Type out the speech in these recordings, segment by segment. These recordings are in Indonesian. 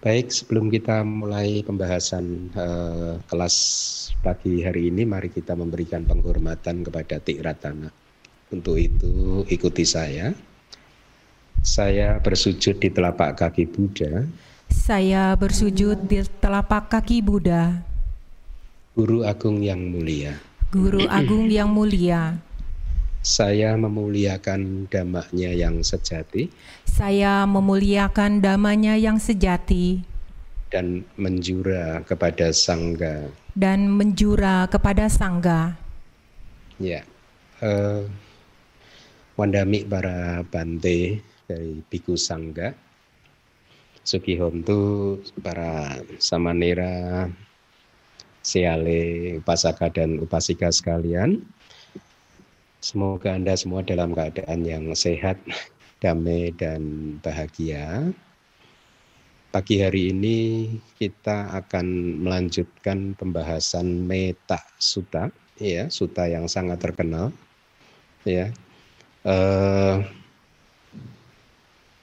Baik, sebelum kita mulai pembahasan uh, kelas pagi hari ini, mari kita memberikan penghormatan kepada Tik Ratana. Untuk itu, ikuti saya. Saya bersujud di telapak kaki Buddha. Saya bersujud di telapak kaki Buddha. Guru Agung yang mulia. Guru Agung yang mulia. Saya memuliakan damanya yang sejati. Saya memuliakan damanya yang sejati. Dan menjura kepada sangga. Dan menjura kepada sangga. Ya. Uh, Wandami para bante dari Biku Sangga. Sugihontu para samanera, Siale, Upasaka dan Upasika sekalian. Semoga Anda semua dalam keadaan yang sehat, damai, dan bahagia. Pagi hari ini kita akan melanjutkan pembahasan Meta Suta, ya, Suta yang sangat terkenal, ya. Uh,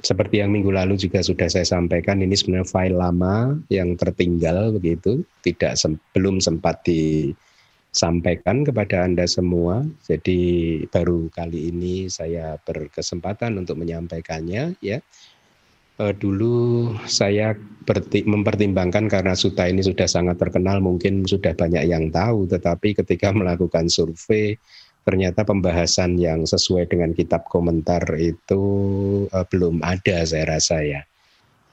seperti yang minggu lalu juga sudah saya sampaikan, ini sebenarnya file lama yang tertinggal begitu, tidak sem belum sempat di sampaikan kepada Anda semua. Jadi baru kali ini saya berkesempatan untuk menyampaikannya ya. Uh, dulu saya mempertimbangkan karena Suta ini sudah sangat terkenal, mungkin sudah banyak yang tahu, tetapi ketika melakukan survei ternyata pembahasan yang sesuai dengan kitab komentar itu uh, belum ada saya rasa ya.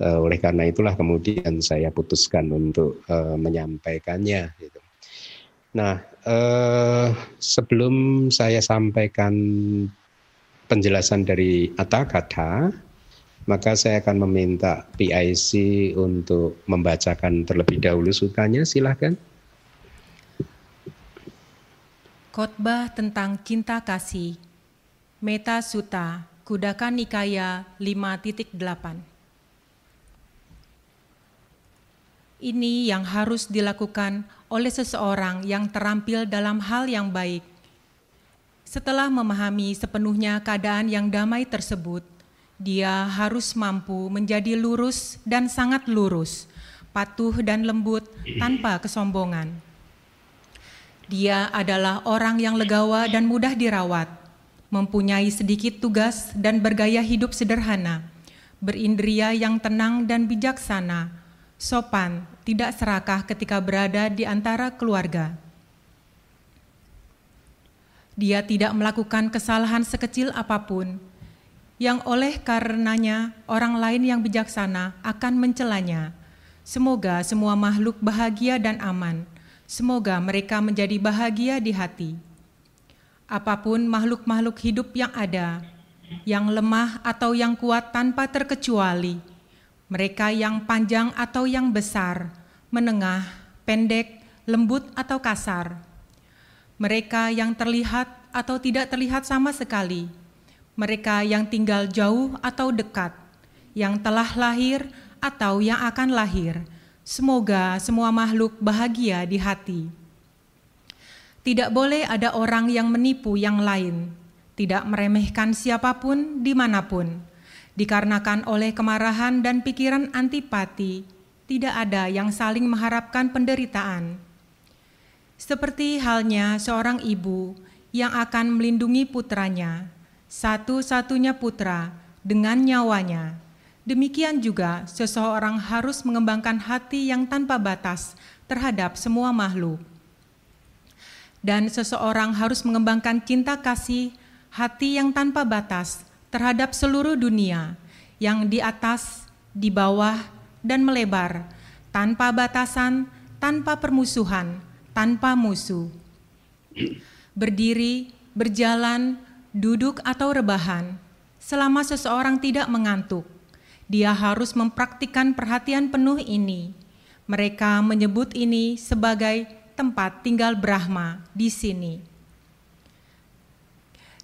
Uh, oleh karena itulah kemudian saya putuskan untuk menyampaikannya. Gitu. Nah, eh, sebelum saya sampaikan penjelasan dari kata, maka saya akan meminta PIC untuk membacakan terlebih dahulu sutanya, silahkan. Khotbah tentang cinta kasih, Meta Sutta, Kudaka Nikaya 5.8 Ini yang harus dilakukan oleh seseorang yang terampil dalam hal yang baik. Setelah memahami sepenuhnya keadaan yang damai tersebut, dia harus mampu menjadi lurus dan sangat lurus, patuh dan lembut tanpa kesombongan. Dia adalah orang yang legawa dan mudah dirawat, mempunyai sedikit tugas dan bergaya hidup sederhana, berindria yang tenang dan bijaksana, sopan, tidak serakah ketika berada di antara keluarga. Dia tidak melakukan kesalahan sekecil apa pun, yang oleh karenanya orang lain yang bijaksana akan mencelanya. Semoga semua makhluk bahagia dan aman. Semoga mereka menjadi bahagia di hati. Apa pun makhluk-makhluk hidup yang ada, yang lemah atau yang kuat tanpa terkecuali, mereka yang panjang atau yang besar, menengah, pendek, lembut atau kasar. Mereka yang terlihat atau tidak terlihat sama sekali. Mereka yang tinggal jauh atau dekat, yang telah lahir atau yang akan lahir. Semoga semua makhluk bahagia di hati. Tidak boleh ada orang yang menipu yang lain, tidak meremehkan siapa pun di mana pun dikarenakan oleh kemarahan dan pikiran antipati, tidak ada yang saling mengharapkan penderitaan. Seperti halnya seorang ibu yang akan melindungi putranya, satu-satunya putra dengan nyawanya. Demikian juga seseorang harus mengembangkan hati yang tanpa batas terhadap semua makhluk. Dan seseorang harus mengembangkan cinta kasih, hati yang tanpa batas terhadap seluruh dunia yang di atas, di bawah, dan melebar, tanpa batasan, tanpa permusuhan, tanpa musuh. Berdiri, berjalan, duduk, atau rebahan, selama seseorang tidak mengantuk, dia harus mempraktikkan perhatian penuh ini. Mereka menyebut ini sebagai tempat tinggal Brahma di sini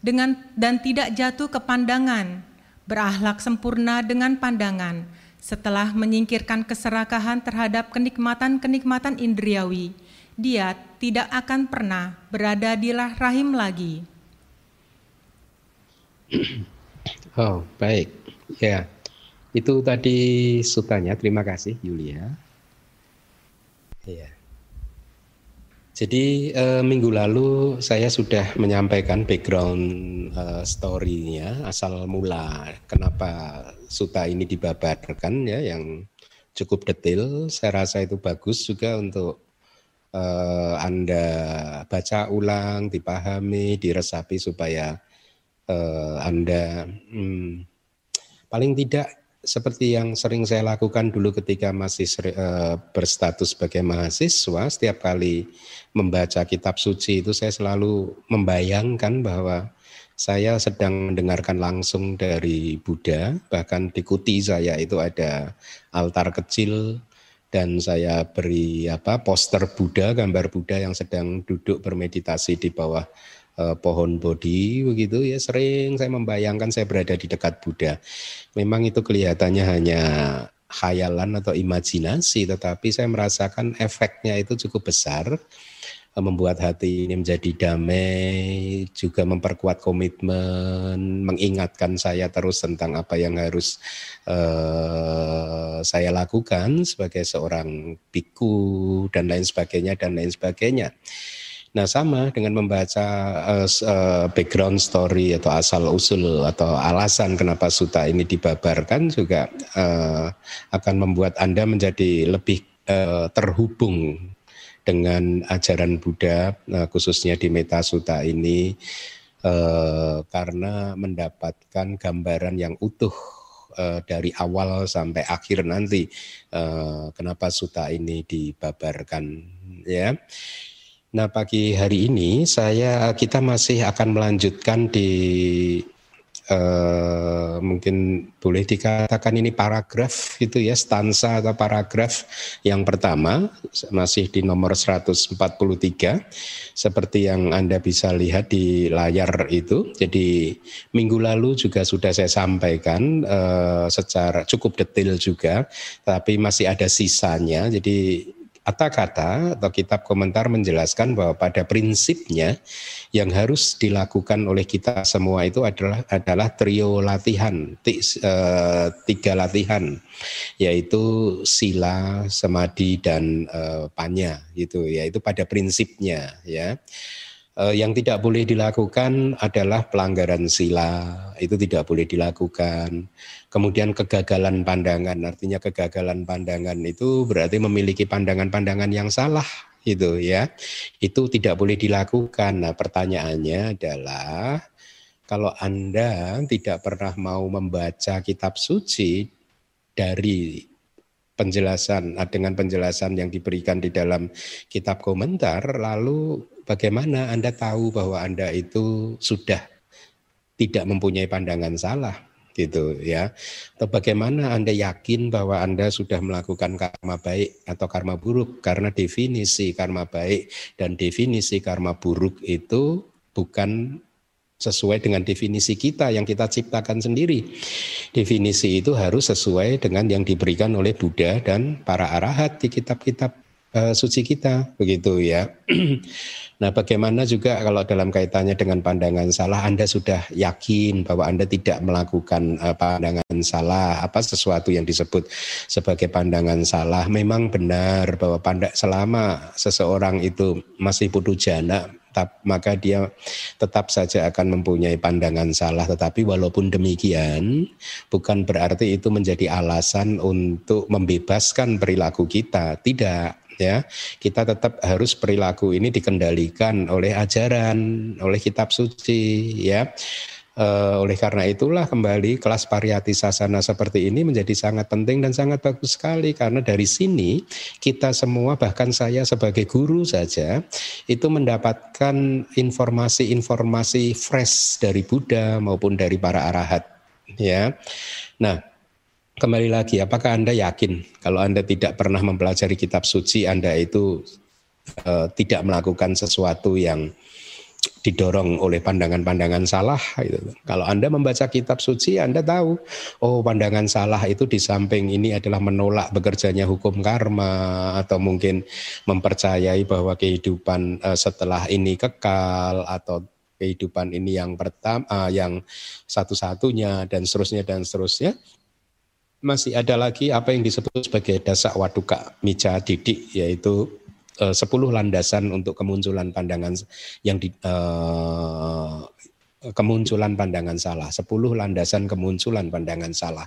dengan dan tidak jatuh ke pandangan, berakhlak sempurna dengan pandangan, setelah menyingkirkan keserakahan terhadap kenikmatan-kenikmatan indriawi, dia tidak akan pernah berada di rahim lagi. Oh, baik. Ya. Itu tadi sutanya. Terima kasih Yulia. Iya. Jadi eh, minggu lalu saya sudah menyampaikan background eh, story-nya asal mula kenapa suta ini dibabarkan ya yang cukup detail. Saya rasa itu bagus juga untuk eh, Anda baca ulang, dipahami, diresapi supaya eh, Anda hmm, paling tidak seperti yang sering saya lakukan dulu ketika masih uh, berstatus sebagai mahasiswa, setiap kali membaca kitab suci itu saya selalu membayangkan bahwa saya sedang mendengarkan langsung dari Buddha, bahkan di kuti saya itu ada altar kecil dan saya beri apa poster Buddha, gambar Buddha yang sedang duduk bermeditasi di bawah uh, pohon bodhi begitu ya sering saya membayangkan saya berada di dekat Buddha. Memang itu kelihatannya hanya khayalan atau imajinasi tetapi saya merasakan efeknya itu cukup besar eh, membuat hati ini menjadi damai, juga memperkuat komitmen, mengingatkan saya terus tentang apa yang harus uh, saya lakukan sebagai seorang biku dan lain sebagainya dan lain sebagainya. Nah sama dengan membaca uh, uh, background story atau asal usul atau alasan kenapa suta ini dibabarkan juga uh, akan membuat anda menjadi lebih uh, terhubung dengan ajaran Buddha uh, khususnya di Meta Suta ini uh, karena mendapatkan gambaran yang utuh uh, dari awal sampai akhir nanti kenapa suta ini dibabarkan ya. Nah, pagi hari ini saya kita masih akan melanjutkan di uh, mungkin boleh dikatakan ini paragraf itu ya stansa atau paragraf yang pertama masih di nomor 143 seperti yang Anda bisa lihat di layar itu. Jadi minggu lalu juga sudah saya sampaikan uh, secara cukup detail juga tapi masih ada sisanya. Jadi kata-kata atau kitab komentar menjelaskan bahwa pada prinsipnya yang harus dilakukan oleh kita semua itu adalah adalah trio latihan eh, tiga latihan yaitu sila semadi dan uh, panya gitu. Ya itu pada prinsipnya ya. Uh, yang tidak boleh dilakukan adalah pelanggaran sila itu tidak boleh dilakukan Kemudian kegagalan pandangan, artinya kegagalan pandangan itu berarti memiliki pandangan-pandangan yang salah gitu ya. Itu tidak boleh dilakukan. Nah, pertanyaannya adalah kalau Anda tidak pernah mau membaca kitab suci dari penjelasan dengan penjelasan yang diberikan di dalam kitab komentar lalu bagaimana Anda tahu bahwa Anda itu sudah tidak mempunyai pandangan salah gitu ya. Atau bagaimana Anda yakin bahwa Anda sudah melakukan karma baik atau karma buruk karena definisi karma baik dan definisi karma buruk itu bukan sesuai dengan definisi kita yang kita ciptakan sendiri. Definisi itu harus sesuai dengan yang diberikan oleh Buddha dan para arahat di kitab-kitab uh, suci kita begitu ya. Nah, bagaimana juga kalau dalam kaitannya dengan pandangan salah, Anda sudah yakin bahwa Anda tidak melakukan uh, pandangan salah, apa sesuatu yang disebut sebagai pandangan salah. Memang benar bahwa pandak selama seseorang itu masih putu jana, maka dia tetap saja akan mempunyai pandangan salah. Tetapi walaupun demikian, bukan berarti itu menjadi alasan untuk membebaskan perilaku kita. Tidak ya. Kita tetap harus perilaku ini dikendalikan oleh ajaran oleh kitab suci ya. Uh, oleh karena itulah kembali kelas pariyati sasana seperti ini menjadi sangat penting dan sangat bagus sekali. Karena dari sini kita semua bahkan saya sebagai guru saja itu mendapatkan informasi-informasi fresh dari Buddha maupun dari para arahat ya. Nah, Kembali lagi, apakah Anda yakin kalau Anda tidak pernah mempelajari kitab suci, Anda itu uh, tidak melakukan sesuatu yang didorong oleh pandangan-pandangan salah. Gitu. Kalau Anda membaca kitab suci, Anda tahu, oh pandangan salah itu di samping ini adalah menolak bekerjanya hukum karma atau mungkin mempercayai bahwa kehidupan uh, setelah ini kekal atau kehidupan ini yang pertama, uh, yang satu-satunya dan seterusnya dan seterusnya masih ada lagi apa yang disebut sebagai dasak waduka mica didik yaitu eh, sepuluh landasan untuk kemunculan pandangan yang di, uh, kemunculan pandangan salah, sepuluh landasan kemunculan pandangan salah.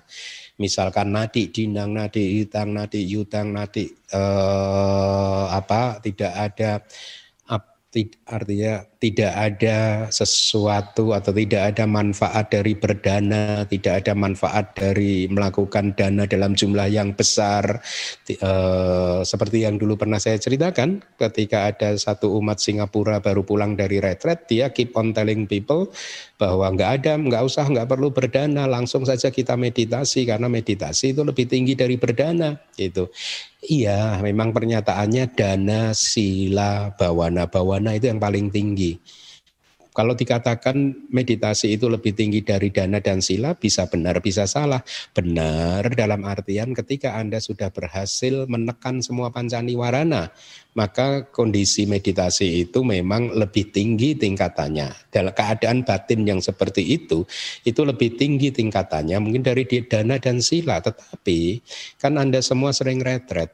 Misalkan nadi dinang nadi itang nadi yutang nadi uh, apa tidak ada artinya tidak ada sesuatu atau tidak ada manfaat dari berdana, tidak ada manfaat dari melakukan dana dalam jumlah yang besar. E, seperti yang dulu pernah saya ceritakan, ketika ada satu umat Singapura baru pulang dari retret, dia keep on telling people bahwa nggak ada, nggak usah, nggak perlu berdana, langsung saja kita meditasi karena meditasi itu lebih tinggi dari berdana. Gitu. Iya, memang pernyataannya dana, sila, bawana. Bawana itu yang paling tinggi. Kalau dikatakan meditasi itu lebih tinggi dari dana dan sila, bisa benar, bisa salah. Benar dalam artian ketika Anda sudah berhasil menekan semua pancaniwarana, maka kondisi meditasi itu memang lebih tinggi tingkatannya. Dalam keadaan batin yang seperti itu, itu lebih tinggi tingkatannya mungkin dari dana dan sila. Tetapi kan Anda semua sering retret.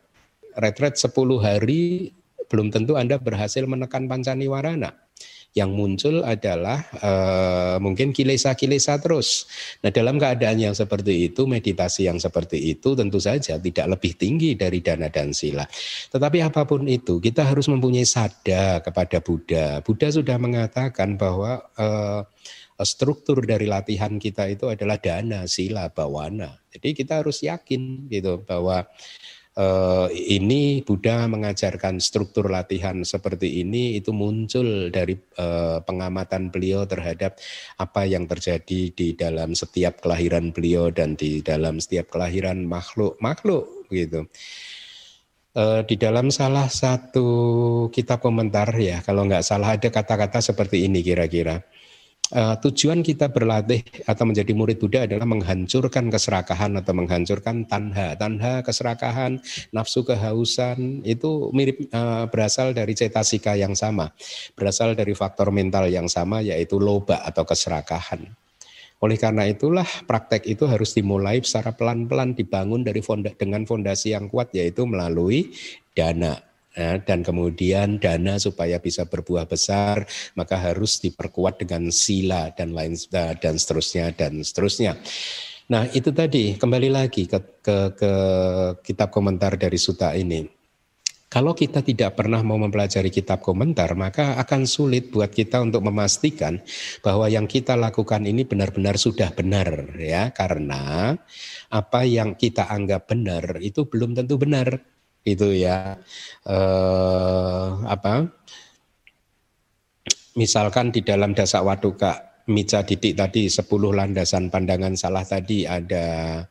Retret 10 hari belum tentu Anda berhasil menekan pancaniwarana yang muncul adalah uh, mungkin kilesa-kilesa terus. Nah, dalam keadaan yang seperti itu, meditasi yang seperti itu tentu saja tidak lebih tinggi dari dana dan sila. Tetapi apa pun itu, kita harus mempunyai sada kepada Buddha. Buddha sudah mengatakan bahwa uh, struktur dari latihan kita itu adalah dana, sila, bawana. Jadi kita harus yakin gitu bahwa ini Buddha mengajarkan struktur latihan seperti ini itu muncul dari uh, pengamatan beliau terhadap apa yang terjadi di dalam setiap kelahiran beliau dan di dalam setiap kelahiran makhluk makhluk gitu. Uh, di dalam salah satu kitab komentar ya kalau nggak salah ada kata-kata seperti ini kira-kira uh, tujuan kita berlatih atau menjadi murid Buddha adalah menghancurkan keserakahan atau menghancurkan tanha. Tanha, keserakahan, nafsu kehausan itu mirip uh, berasal dari cetasika yang sama. Berasal dari faktor mental yang sama yaitu loba atau keserakahan. Oleh karena itulah praktek itu harus dimulai secara pelan-pelan dibangun dari fonda, dengan fondasi yang kuat yaitu melalui dana ya, dan kemudian dana supaya bisa berbuah besar maka harus diperkuat dengan sila dan lain dan seterusnya dan seterusnya. Nah itu tadi kembali lagi ke, ke, ke kitab komentar dari Suta ini. Kalau kita tidak pernah mau mempelajari kitab komentar, maka akan sulit buat kita untuk memastikan bahwa yang kita lakukan ini benar-benar sudah benar ya, karena apa yang kita anggap benar itu belum tentu benar itu ya. Eh, apa? Misalkan di dalam dasar waduka mica didik tadi 10 landasan pandangan salah tadi ada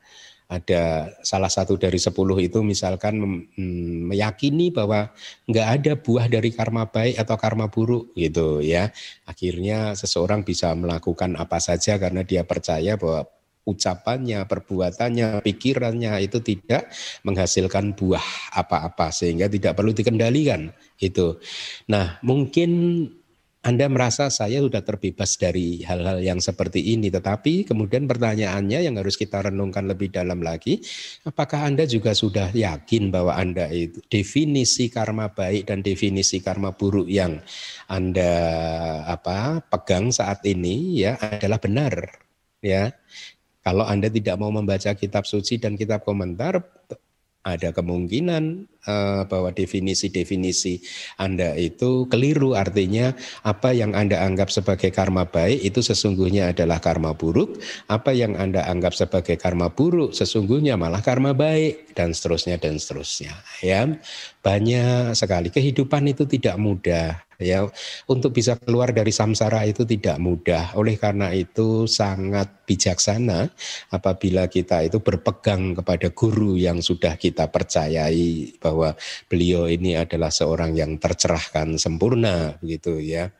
ada salah satu dari sepuluh itu misalkan mm, meyakini bahwa nggak ada buah dari karma baik atau karma buruk gitu ya. Akhirnya seseorang bisa melakukan apa saja karena dia percaya bahwa ucapannya, perbuatannya, pikirannya itu tidak menghasilkan buah apa-apa sehingga tidak perlu dikendalikan itu. Nah, mungkin anda merasa saya sudah terbebas dari hal-hal yang seperti ini, tetapi kemudian pertanyaannya yang harus kita renungkan lebih dalam lagi, apakah Anda juga sudah yakin bahwa Anda itu definisi karma baik dan definisi karma buruk yang Anda apa pegang saat ini ya adalah benar ya. Kalau Anda tidak mau membaca kitab suci dan kitab komentar, ada kemungkinan bahwa definisi-definisi Anda itu keliru. Artinya apa yang Anda anggap sebagai karma baik itu sesungguhnya adalah karma buruk. Apa yang Anda anggap sebagai karma buruk sesungguhnya malah karma baik dan seterusnya dan seterusnya. Ya, banyak sekali kehidupan itu tidak mudah ya untuk bisa keluar dari samsara itu tidak mudah oleh karena itu sangat bijaksana apabila kita itu berpegang kepada guru yang sudah kita percayai bahwa beliau ini adalah seorang yang tercerahkan sempurna begitu ya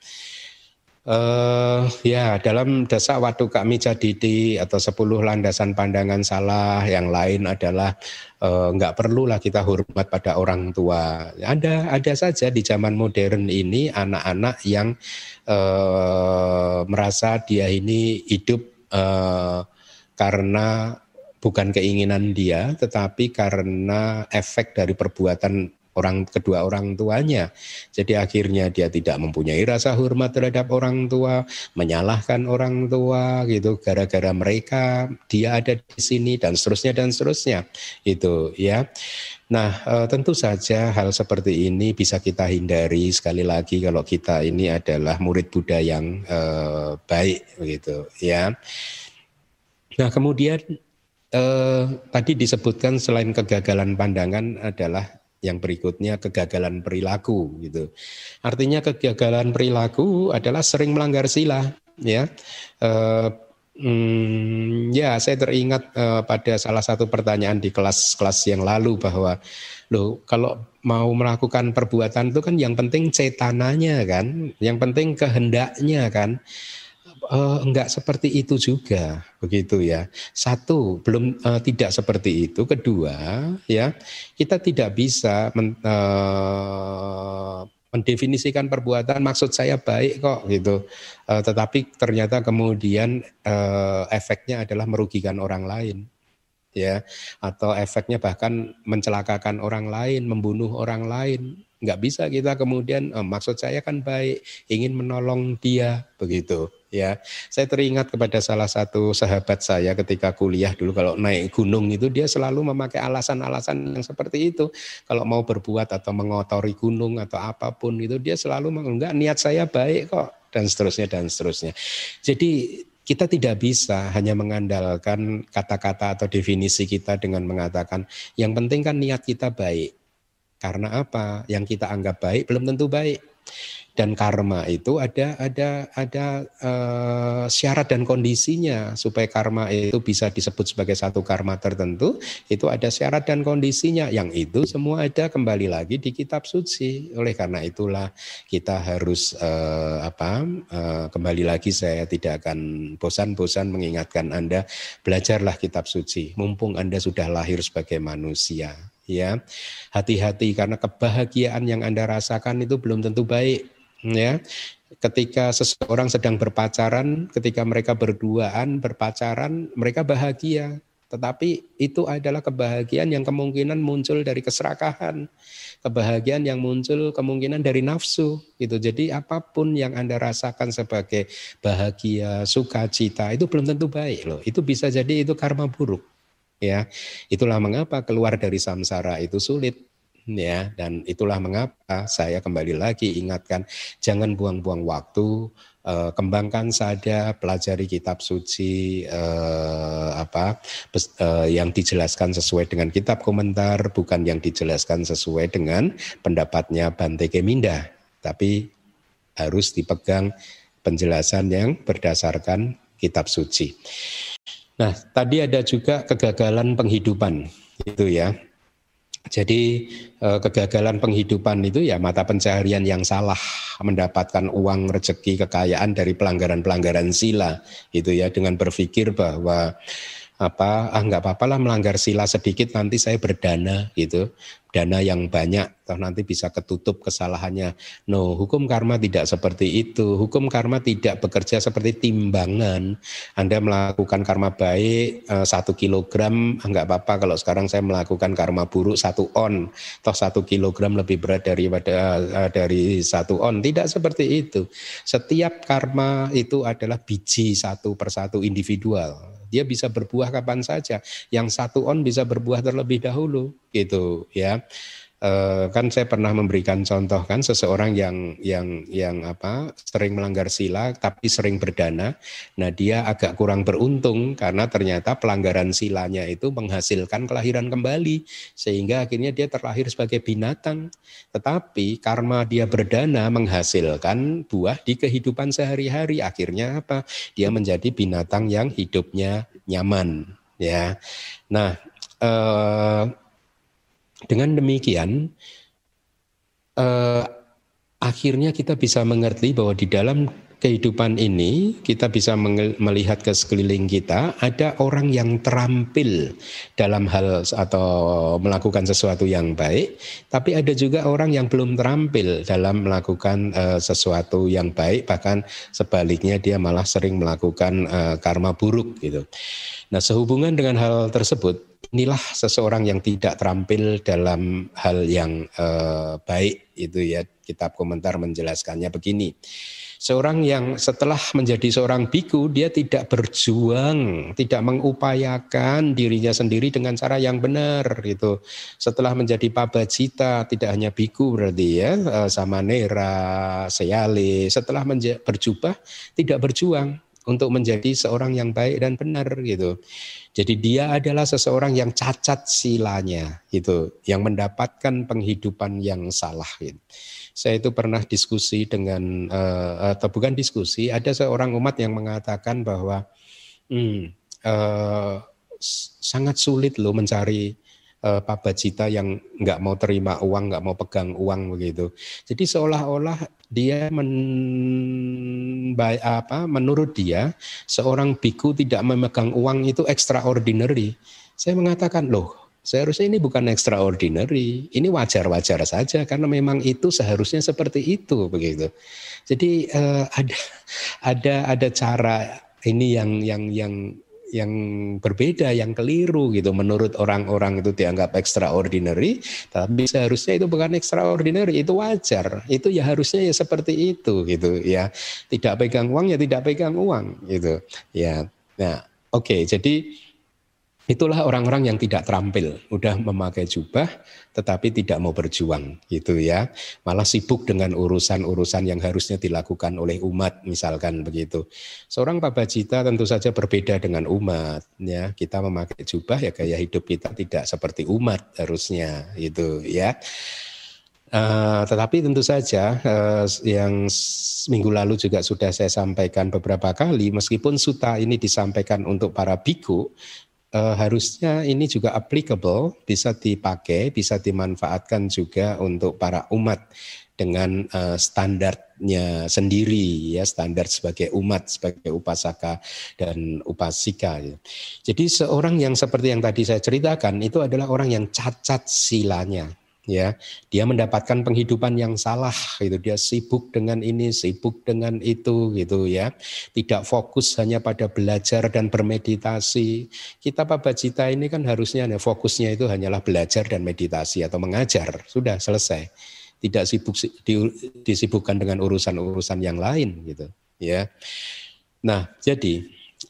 Uh, ya dalam dasa waktu kami jadidi atau sepuluh landasan pandangan salah yang lain adalah uh, nggak perlulah kita hormat pada orang tua. Ada ada saja di zaman modern ini anak-anak yang uh, merasa dia ini hidup uh, karena bukan keinginan dia, tetapi karena efek dari perbuatan orang kedua orang tuanya. Jadi akhirnya dia tidak mempunyai rasa hormat terhadap orang tua, menyalahkan orang tua gitu gara-gara mereka dia ada di sini dan seterusnya dan seterusnya. Itu ya. Nah, e, tentu saja hal seperti ini bisa kita hindari sekali lagi kalau kita ini adalah murid Buddha yang e, baik begitu ya. Nah, kemudian eh, tadi disebutkan selain kegagalan pandangan adalah yang berikutnya kegagalan perilaku gitu. Artinya kegagalan perilaku adalah sering melanggar sila ya. Eh, hmm, ya saya teringat eh, pada salah satu pertanyaan di kelas-kelas yang lalu bahwa loh kalau mau melakukan perbuatan itu kan yang penting cetananya kan, yang penting kehendaknya kan. Uh, enggak seperti itu juga, begitu ya. Satu, belum uh, tidak seperti itu. Kedua, ya kita tidak bisa men, uh, mendefinisikan perbuatan maksud saya baik kok gitu. Uh, tetapi ternyata kemudian uh, efeknya adalah merugikan orang lain ya atau efeknya bahkan mencelakakan orang lain, membunuh orang lain nggak bisa kita kemudian eh, maksud saya kan baik ingin menolong dia begitu ya. Saya teringat kepada salah satu sahabat saya ketika kuliah dulu kalau naik gunung itu dia selalu memakai alasan-alasan yang seperti itu. Kalau mau berbuat atau mengotori gunung atau apa pun itu dia selalu enggak niat saya baik kok dan seterusnya dan seterusnya. Jadi kita tidak bisa hanya mengandalkan kata-kata atau definisi kita dengan mengatakan yang penting kan niat kita baik karena apa? Yang kita anggap baik belum tentu baik. Dan karma itu ada ada ada uh, syarat dan kondisinya. Supaya karma itu bisa disebut sebagai satu karma tertentu itu ada syarat dan kondisinya. Yang itu semua ada kembali lagi di kitab suci. Oleh karena itulah kita harus uh, apa uh, kembali lagi. Saya tidak akan bosan-bosan mengingatkan anda belajarlah kitab suci. Mumpung anda sudah lahir sebagai manusia ya hati-hati karena kebahagiaan yang anda rasakan itu belum tentu baik ya. Ketika seseorang sedang berpacaran ketika mereka berduaan berpacaran mereka bahagia. Tetapi itu adalah kebahagiaan yang kemungkinan muncul dari keserakahan kebahagiaan yang muncul kemungkinan dari nafsu gitu. Jadi apa pun yang anda rasakan sebagai bahagia sukacita itu belum tentu baik loh. Itu bisa jadi itu karma buruk ya itulah mengapa keluar dari samsara itu sulit ya dan itulah mengapa saya kembali lagi ingatkan jangan buang-buang waktu eh, kembangkan saja pelajari kitab suci eh, apa eh, yang dijelaskan sesuai dengan kitab komentar bukan yang dijelaskan sesuai dengan pendapatnya Bante Keminda tapi harus dipegang penjelasan yang berdasarkan kitab suci. Nah, tadi ada juga kegagalan penghidupan itu ya. Jadi eh, kegagalan penghidupan itu ya mata pencaharian yang salah mendapatkan uang rezeki kekayaan dari pelanggaran-pelanggaran sila itu ya dengan berpikir bahwa apa ah nggak apa-apa lah melanggar sila sedikit nanti saya berdana gitu. Dana yang banyak toh nanti bisa ketutup kesalahannya. No hukum karma tidak seperti itu. Hukum karma tidak bekerja seperti timbangan. Anda melakukan karma baik eh, satu kilogram ah, nggak apa-apa kalau sekarang saya melakukan karma buruk satu on. Toh satu kilogram lebih berat daripada uh, dari satu on. Tidak seperti itu. Setiap karma itu adalah biji satu persatu individual dia bisa berbuah kapan saja. Yang satu on bisa berbuah terlebih dahulu, gitu ya. Uh, kan saya pernah memberikan contoh kan seseorang yang yang yang apa sering melanggar sila tapi sering berdana. Nah, dia agak kurang beruntung karena ternyata pelanggaran silanya itu menghasilkan kelahiran kembali sehingga akhirnya dia terlahir sebagai binatang. Tetapi karma dia berdana menghasilkan buah di kehidupan sehari-hari. Akhirnya apa? Dia menjadi binatang yang hidupnya nyaman, ya. Nah, uh, dengan demikian, eh, akhirnya kita bisa mengerti bahwa di dalam kehidupan ini kita bisa melihat ke sekeliling kita ada orang yang terampil dalam hal atau melakukan sesuatu yang baik tapi ada juga orang yang belum terampil dalam melakukan uh, sesuatu yang baik bahkan sebaliknya dia malah sering melakukan uh, karma buruk gitu. Nah, sehubungan dengan hal tersebut inilah seseorang yang tidak terampil dalam hal yang uh, baik itu ya kitab komentar menjelaskannya begini Seorang yang setelah menjadi seorang biku, dia tidak berjuang, tidak mengupayakan dirinya sendiri dengan cara yang benar gitu. Setelah menjadi pabajita, tidak hanya biku berarti ya, eh, sama nera, seyale, setelah berjubah tidak berjuang untuk menjadi seorang yang baik dan benar gitu. Jadi dia adalah seseorang yang cacat silanya gitu, yang mendapatkan penghidupan yang salah gitu. Saya itu pernah diskusi dengan uh, atau bukan diskusi, ada seorang umat yang mengatakan bahwa hmm, uh, sangat sulit loh mencari uh, pabacita yang nggak mau terima uang, nggak mau pegang uang begitu. Jadi seolah-olah dia men, apa, menurut dia seorang biku tidak memegang uang itu extraordinary. Saya mengatakan loh Seharusnya ini bukan extraordinary, ini wajar-wajar saja karena memang itu seharusnya seperti itu begitu. Jadi uh, ada ada ada cara ini yang yang yang yang berbeda, yang keliru gitu. Menurut orang-orang itu dianggap extraordinary, tapi seharusnya itu bukan extraordinary, itu wajar. Itu ya harusnya ya seperti itu gitu ya. Tidak pegang uang ya tidak pegang uang gitu. Ya. Nah, oke. Okay, jadi Itulah orang-orang yang tidak terampil, udah memakai jubah tetapi tidak mau berjuang gitu ya. Malah sibuk dengan urusan-urusan yang harusnya dilakukan oleh umat misalkan begitu. Seorang pabacita tentu saja berbeda dengan umat ya. Kita memakai jubah ya gaya hidup kita tidak seperti umat harusnya itu ya. Uh, tetapi tentu saja uh, yang minggu lalu juga sudah saya sampaikan beberapa kali, meskipun suta ini disampaikan untuk para biku, uh, harusnya ini juga applicable, bisa dipakai, bisa dimanfaatkan juga untuk para umat dengan uh, standarnya sendiri ya standar sebagai umat sebagai upasaka dan upasika ya. jadi seorang yang seperti yang tadi saya ceritakan itu adalah orang yang cacat silanya ya. Dia mendapatkan penghidupan yang salah gitu. Dia sibuk dengan ini sibuk dengan itu gitu ya. Tidak fokus hanya pada belajar dan bermeditasi. Kita pabacita ini kan harusnya fokusnya itu hanyalah belajar dan meditasi atau mengajar. Sudah selesai. Tidak sibuk disibukkan dengan urusan-urusan yang lain gitu ya. Nah jadi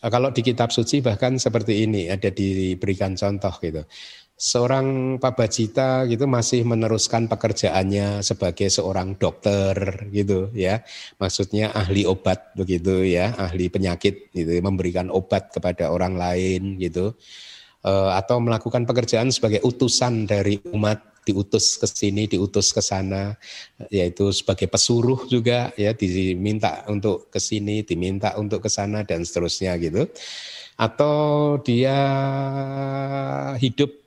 kalau di kitab suci bahkan seperti ini ada diberikan contoh gitu seorang pabacita gitu masih meneruskan pekerjaannya sebagai seorang dokter gitu ya. Maksudnya ahli obat begitu ya. Ahli penyakit gitu memberikan obat kepada orang lain gitu. E, atau melakukan pekerjaan sebagai utusan dari umat diutus ke sini diutus ke sana yaitu sebagai pesuruh juga ya. Diminta untuk ke sini diminta untuk ke sana dan seterusnya gitu. Atau dia hidup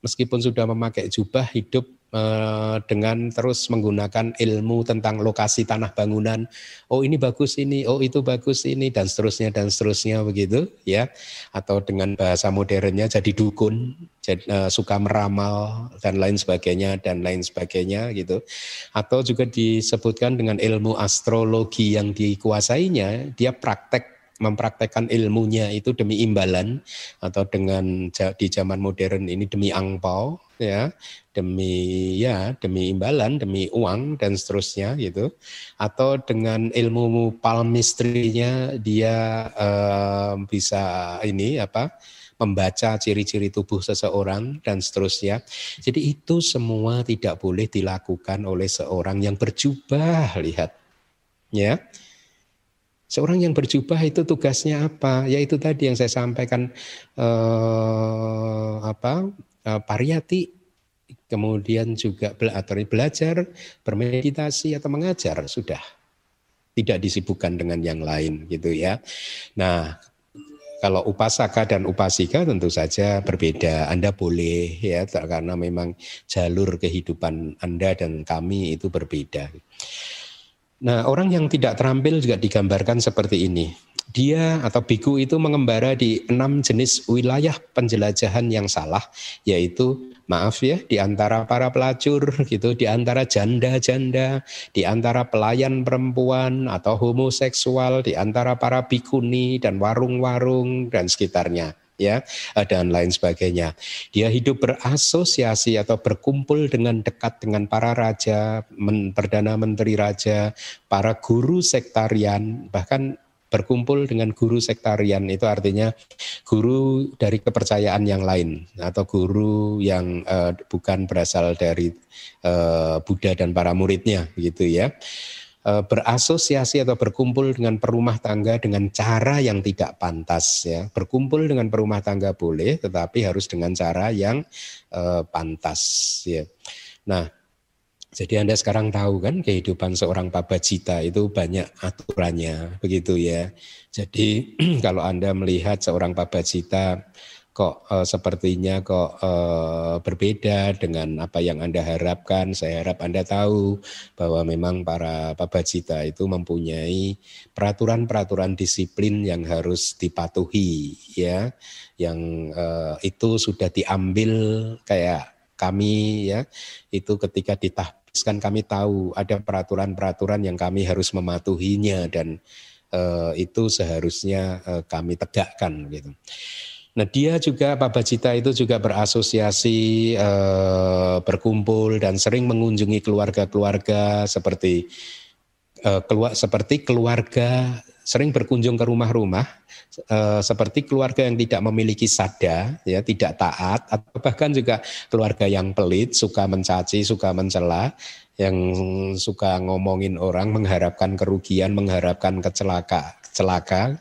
meskipun sudah memakai jubah hidup eh, dengan terus menggunakan ilmu tentang lokasi tanah bangunan. Oh ini bagus ini, oh itu bagus ini dan seterusnya dan seterusnya begitu ya. Atau dengan bahasa modernnya jadi dukun, jadi, uh, suka meramal dan lain sebagainya dan lain sebagainya gitu. Atau juga disebutkan dengan ilmu astrologi yang dikuasainya, dia praktek mempraktekkan ilmunya itu demi imbalan atau dengan di zaman modern ini demi angpau ya demi ya demi imbalan demi uang dan seterusnya gitu atau dengan ilmu palmistrinya dia eh, bisa ini apa membaca ciri-ciri tubuh seseorang dan seterusnya. Jadi itu semua tidak boleh dilakukan oleh seorang yang berjubah, lihat. Ya. Seorang yang berjubah itu tugasnya apa? Yaitu tadi yang saya sampaikan eh, apa? Eh, pariyati kemudian juga belajar, bermeditasi atau mengajar sudah tidak disibukkan dengan yang lain gitu ya. Nah, kalau upasaka dan upasika tentu saja berbeda. Anda boleh ya karena memang jalur kehidupan Anda dan kami itu berbeda. Nah, orang yang tidak terampil juga digambarkan seperti ini. Dia atau biku itu mengembara di enam jenis wilayah penjelajahan yang salah, yaitu maaf ya, di antara para pelacur gitu, di antara janda-janda, di antara pelayan perempuan atau homoseksual, di antara para bikuni dan warung-warung dan sekitarnya ya dan lain sebagainya. Dia hidup berasosiasi atau berkumpul dengan dekat dengan para raja, men, perdana menteri raja, para guru sektarian, bahkan berkumpul dengan guru sektarian itu artinya guru dari kepercayaan yang lain atau guru yang uh, bukan berasal dari uh, Buddha dan para muridnya gitu ya. Eh, berasosiasi atau berkumpul dengan perumah tangga dengan cara yang tidak pantas ya. Berkumpul dengan perumah tangga boleh tetapi harus dengan cara yang uh, pantas ya. Nah, jadi Anda sekarang tahu kan kehidupan seorang pabacita itu banyak aturannya begitu ya. Jadi kalau Anda melihat seorang pabacita kok uh, sepertinya kok uh, berbeda dengan apa yang Anda harapkan. Saya harap Anda tahu bahwa memang para pabacita itu mempunyai peraturan-peraturan disiplin yang harus dipatuhi ya. Yang uh, itu sudah diambil kayak kami ya. Itu ketika ditahbiskan kami tahu ada peraturan-peraturan yang kami harus mematuhinya dan uh, itu seharusnya uh, kami tegakkan gitu. Nah dia juga Pak Bajita itu juga berasosiasi eh, berkumpul dan sering mengunjungi keluarga-keluarga seperti eh, keluar seperti keluarga sering berkunjung ke rumah-rumah eh, seperti keluarga yang tidak memiliki sada ya tidak taat atau bahkan juga keluarga yang pelit suka mencaci suka mencela yang suka ngomongin orang mengharapkan kerugian mengharapkan kecelakaan celaka,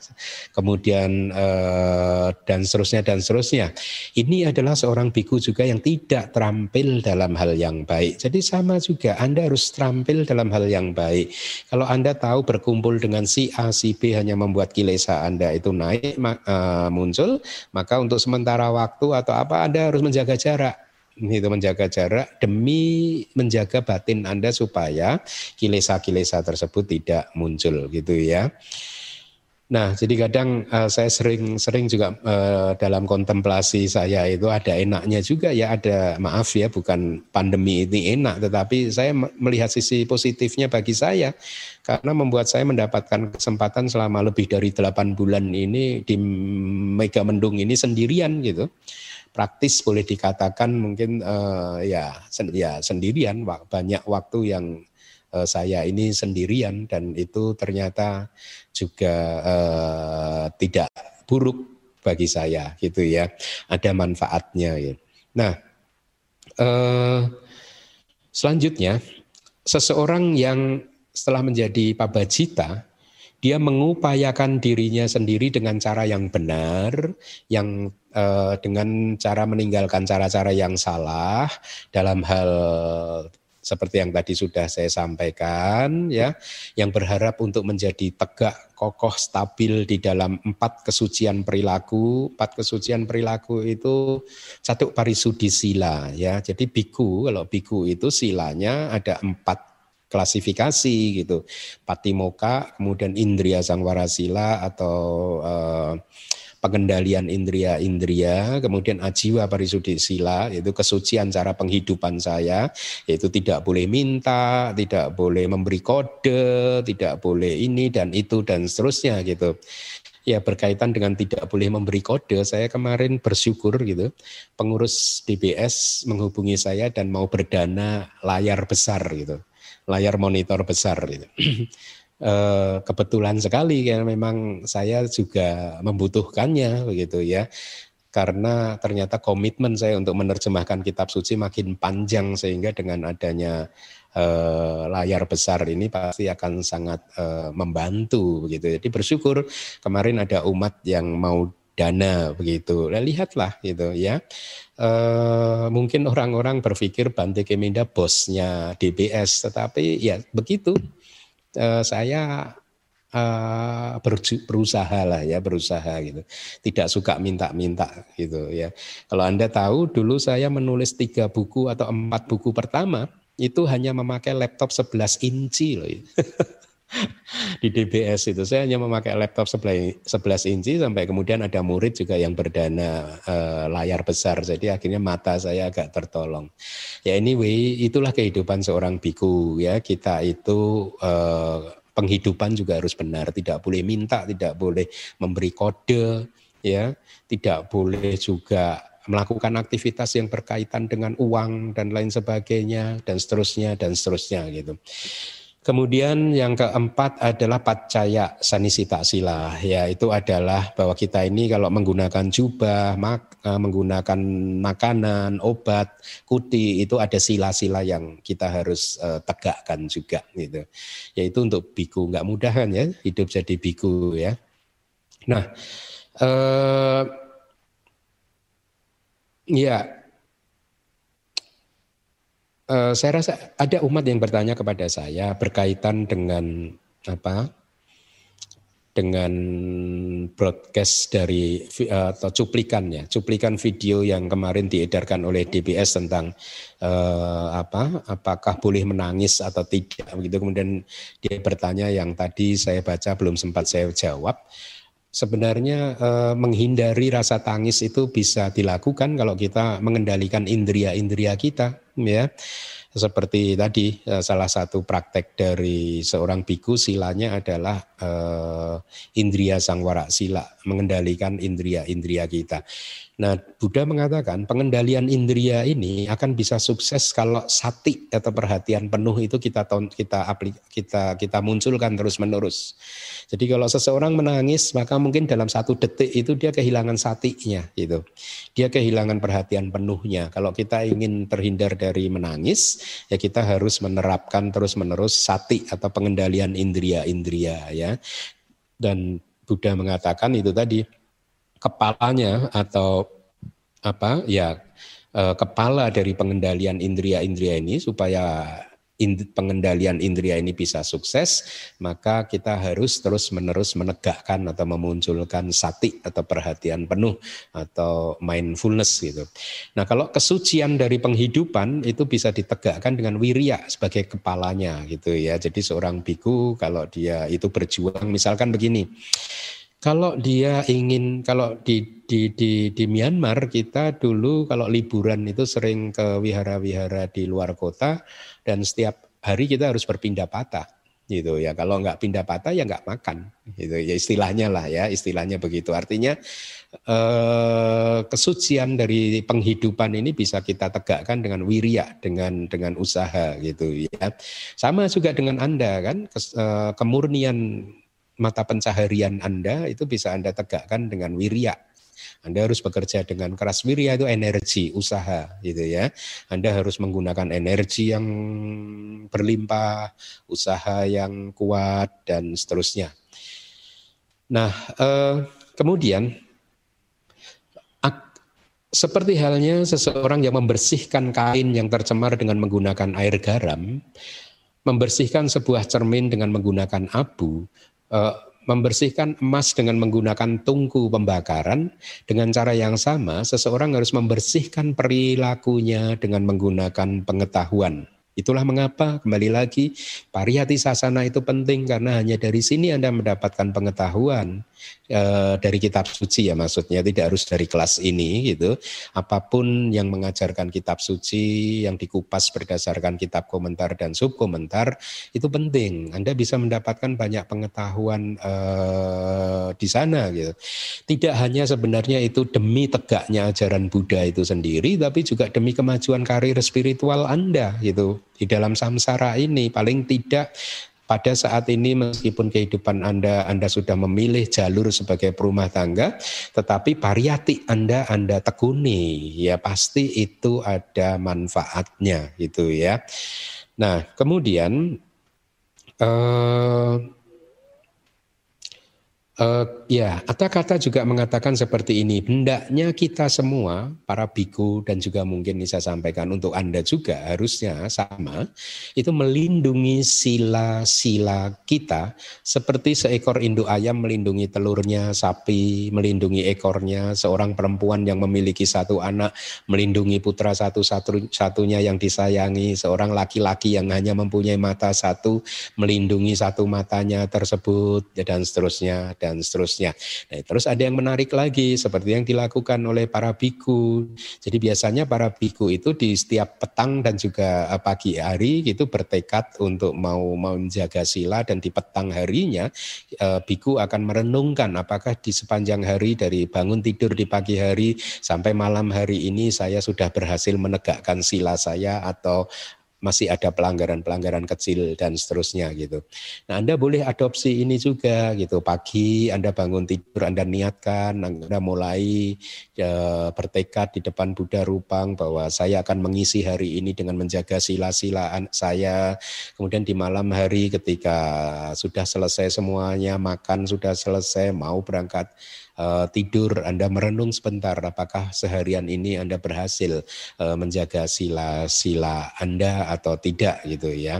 kemudian eh, dan seterusnya dan seterusnya. Ini adalah seorang biku juga yang tidak terampil dalam hal yang baik. Jadi sama juga Anda harus terampil dalam hal yang baik. Kalau Anda tahu berkumpul dengan si A, si B hanya membuat kilesa Anda itu naik eh, muncul, maka untuk sementara waktu atau apa Anda harus menjaga jarak itu menjaga jarak demi menjaga batin Anda supaya kilesa-kilesa tersebut tidak muncul gitu ya. Nah, jadi kadang uh, saya sering-sering juga uh, dalam kontemplasi saya itu ada enaknya juga ya, ada maaf ya, bukan pandemi ini enak, tetapi saya melihat sisi positifnya bagi saya karena membuat saya mendapatkan kesempatan selama lebih dari 8 bulan ini di Mega Mendung ini sendirian gitu. Praktis boleh dikatakan mungkin uh, ya, sen ya sendirian, banyak waktu yang saya ini sendirian dan itu ternyata juga uh, tidak buruk bagi saya gitu ya. Ada manfaatnya ya. Nah uh, selanjutnya seseorang yang setelah menjadi pabajita dia mengupayakan dirinya sendiri dengan cara yang benar, yang uh, dengan cara meninggalkan cara-cara yang salah dalam hal seperti yang tadi sudah saya sampaikan ya yang berharap untuk menjadi tegak kokoh stabil di dalam empat kesucian perilaku. Empat kesucian perilaku itu satu parisudi sila ya. Jadi biku kalau biku itu silanya ada empat klasifikasi gitu. Patimoka kemudian indria sangwarasila atau uh, pengendalian indria-indria, kemudian ajiwa parisudi sila, yaitu kesucian cara penghidupan saya, yaitu tidak boleh minta, tidak boleh memberi kode, tidak boleh ini dan itu dan seterusnya gitu. Ya berkaitan dengan tidak boleh memberi kode, saya kemarin bersyukur gitu, pengurus DBS menghubungi saya dan mau berdana layar besar gitu, layar monitor besar gitu. eh, kebetulan sekali karena memang saya juga membutuhkannya begitu ya karena ternyata komitmen saya untuk menerjemahkan kitab suci makin panjang sehingga dengan adanya eh, layar besar ini pasti akan sangat eh, membantu begitu. Jadi bersyukur kemarin ada umat yang mau dana begitu. Nah, lihatlah gitu ya. Eh, mungkin orang-orang berpikir Bante Keminda bosnya DBS, tetapi ya begitu uh, saya uh, berusaha lah ya berusaha gitu. Tidak suka minta-minta gitu ya. Kalau anda tahu dulu saya menulis tiga buku atau empat buku pertama itu hanya memakai laptop 11 inci loh di DBS itu. Saya hanya memakai laptop 11 inci sampai kemudian ada murid juga yang berdana uh, layar besar. Jadi akhirnya mata saya agak tertolong. Ya anyway itulah kehidupan seorang biku ya. Kita itu uh, penghidupan juga harus benar. Tidak boleh minta tidak boleh memberi kode ya. Tidak boleh juga melakukan aktivitas yang berkaitan dengan uang dan lain sebagainya dan seterusnya dan seterusnya gitu. Kemudian yang keempat adalah pacaya sanisita sila, yaitu adalah bahwa kita ini kalau menggunakan jubah, mak, eh, menggunakan makanan, obat, kuti itu ada sila-sila yang kita harus uh, tegakkan juga gitu. Yaitu untuk biku nggak mudah kan ya hidup jadi biku ya. Nah, uh, ya uh, saya rasa ada umat yang bertanya kepada saya berkaitan dengan apa? Dengan broadcast dari uh, atau cuplikannya, cuplikan video yang kemarin diedarkan oleh DBS tentang uh, apa, apakah boleh menangis atau tidak, begitu. Kemudian dia bertanya yang tadi saya baca belum sempat saya jawab. Sebenarnya eh, menghindari rasa tangis itu bisa dilakukan kalau kita mengendalikan indria-indria kita, ya. Seperti tadi eh, salah satu praktek dari seorang biku silanya adalah eh, indria sangwara sila, mengendalikan indria-indria kita. Nah, Buddha mengatakan pengendalian indria ini akan bisa sukses kalau sati atau perhatian penuh itu kita kita kita kita munculkan terus-menerus. Jadi kalau seseorang menangis, maka mungkin dalam satu detik itu dia kehilangan satinya gitu. Dia kehilangan perhatian penuhnya. Kalau kita ingin terhindar dari menangis, ya kita harus menerapkan terus-menerus sati atau pengendalian indria-indria ya. Dan Buddha mengatakan itu tadi kepalanya atau apa ya eh, kepala dari pengendalian indria-indria ini supaya pengendalian indria ini bisa sukses, maka kita harus terus-menerus menegakkan atau memunculkan sati atau perhatian penuh atau mindfulness gitu. Nah, kalau kesucian dari penghidupan itu bisa ditegakkan dengan wirya sebagai kepalanya gitu ya. Jadi seorang biku kalau dia itu berjuang misalkan begini. Kalau dia ingin, kalau di, di, di, di Myanmar kita dulu kalau liburan itu sering ke wihara-wihara di luar kota dan setiap hari kita harus berpindah patah gitu ya. Kalau nggak pindah patah ya nggak makan gitu ya istilahnya lah ya istilahnya begitu. Artinya eh, kesucian dari penghidupan ini bisa kita tegakkan dengan wirya dengan dengan usaha gitu ya. Sama juga dengan anda kan kes, eh, kemurnian mata pencaharian Anda itu bisa Anda tegakkan dengan wirya. Anda harus bekerja dengan keras wirya itu energi, usaha gitu ya. Anda harus menggunakan energi yang berlimpah, usaha yang kuat dan seterusnya. Nah, eh, kemudian seperti halnya seseorang yang membersihkan kain yang tercemar dengan menggunakan air garam, membersihkan sebuah cermin dengan menggunakan abu, membersihkan emas dengan menggunakan tungku pembakaran. Dengan cara yang sama seseorang harus membersihkan perilakunya dengan menggunakan pengetahuan. Itulah mengapa kembali lagi pariyati sasana itu penting karena hanya dari sini Anda mendapatkan pengetahuan e, dari kitab suci ya maksudnya tidak harus dari kelas ini gitu. Apa pun yang mengajarkan kitab suci yang dikupas berdasarkan kitab komentar dan subkomentar itu penting. Anda bisa mendapatkan banyak pengetahuan e, di sana gitu. Tidak hanya sebenarnya itu demi tegaknya ajaran Buddha itu sendiri tapi juga demi kemajuan karir spiritual Anda gitu di dalam samsara ini paling tidak pada saat ini meskipun kehidupan Anda Anda sudah memilih jalur sebagai perumah tangga tetapi pariyati Anda Anda tekuni ya pasti itu ada manfaatnya gitu ya. Nah, kemudian eh, Uh, ya, kata-kata juga mengatakan seperti ini. Hendaknya kita semua, para biku dan juga mungkin bisa sampaikan untuk Anda juga harusnya sama, itu melindungi sila-sila kita seperti seekor induk ayam melindungi telurnya, sapi melindungi ekornya, seorang perempuan yang memiliki satu anak melindungi putra satu-satunya yang disayangi, seorang laki-laki yang hanya mempunyai mata satu melindungi satu matanya tersebut, dan seterusnya. Dan dan seterusnya. Nah, terus ada yang menarik lagi seperti yang dilakukan oleh para biku. Jadi biasanya para biku itu di setiap petang dan juga eh, pagi hari gitu bertekad untuk mau mau menjaga sila dan di petang harinya eh, biku akan merenungkan apakah di sepanjang hari dari bangun tidur di pagi hari sampai malam hari ini saya sudah berhasil menegakkan sila saya atau masih ada pelanggaran-pelanggaran kecil dan seterusnya gitu. Nah, Anda boleh adopsi ini juga gitu. Pagi Anda bangun tidur, Anda niatkan, Anda mulai ya, bertekad di depan Buddha Rupang bahwa saya akan mengisi hari ini dengan menjaga sila-sila saya. Kemudian di malam hari ketika sudah selesai semuanya, makan sudah selesai, mau berangkat tidur, Anda merenung sebentar apakah seharian ini Anda berhasil uh, menjaga sila-sila Anda atau tidak gitu ya.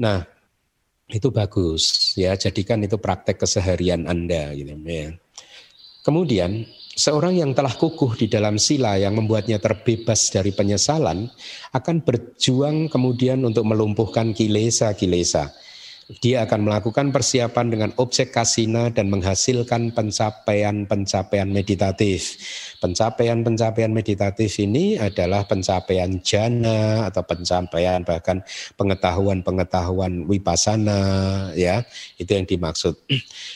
Nah, itu bagus ya, jadikan itu praktek keseharian Anda gitu ya. Kemudian seorang yang telah kukuh di dalam sila yang membuatnya terbebas dari penyesalan akan berjuang kemudian untuk melumpuhkan kilesa-kilesa dia akan melakukan persiapan dengan objek kasina dan menghasilkan pencapaian-pencapaian meditatif. Pencapaian-pencapaian meditatif ini adalah pencapaian jana atau pencapaian bahkan pengetahuan-pengetahuan wipasana ya. Itu yang dimaksud.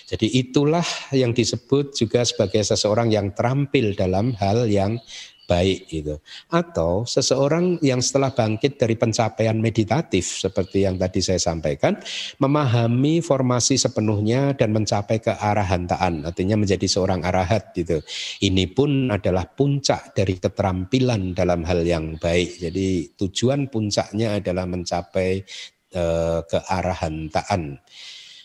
Jadi itulah yang disebut juga sebagai seseorang yang terampil dalam hal yang baik itu. Atau seseorang yang setelah bangkit dari pencapaian meditatif seperti yang tadi saya sampaikan, memahami formasi sepenuhnya dan mencapai ke arahantaan, artinya menjadi seorang arahat gitu. Ini pun adalah puncak dari keterampilan dalam hal yang baik. Jadi tujuan puncaknya adalah mencapai uh, ke arahantaan.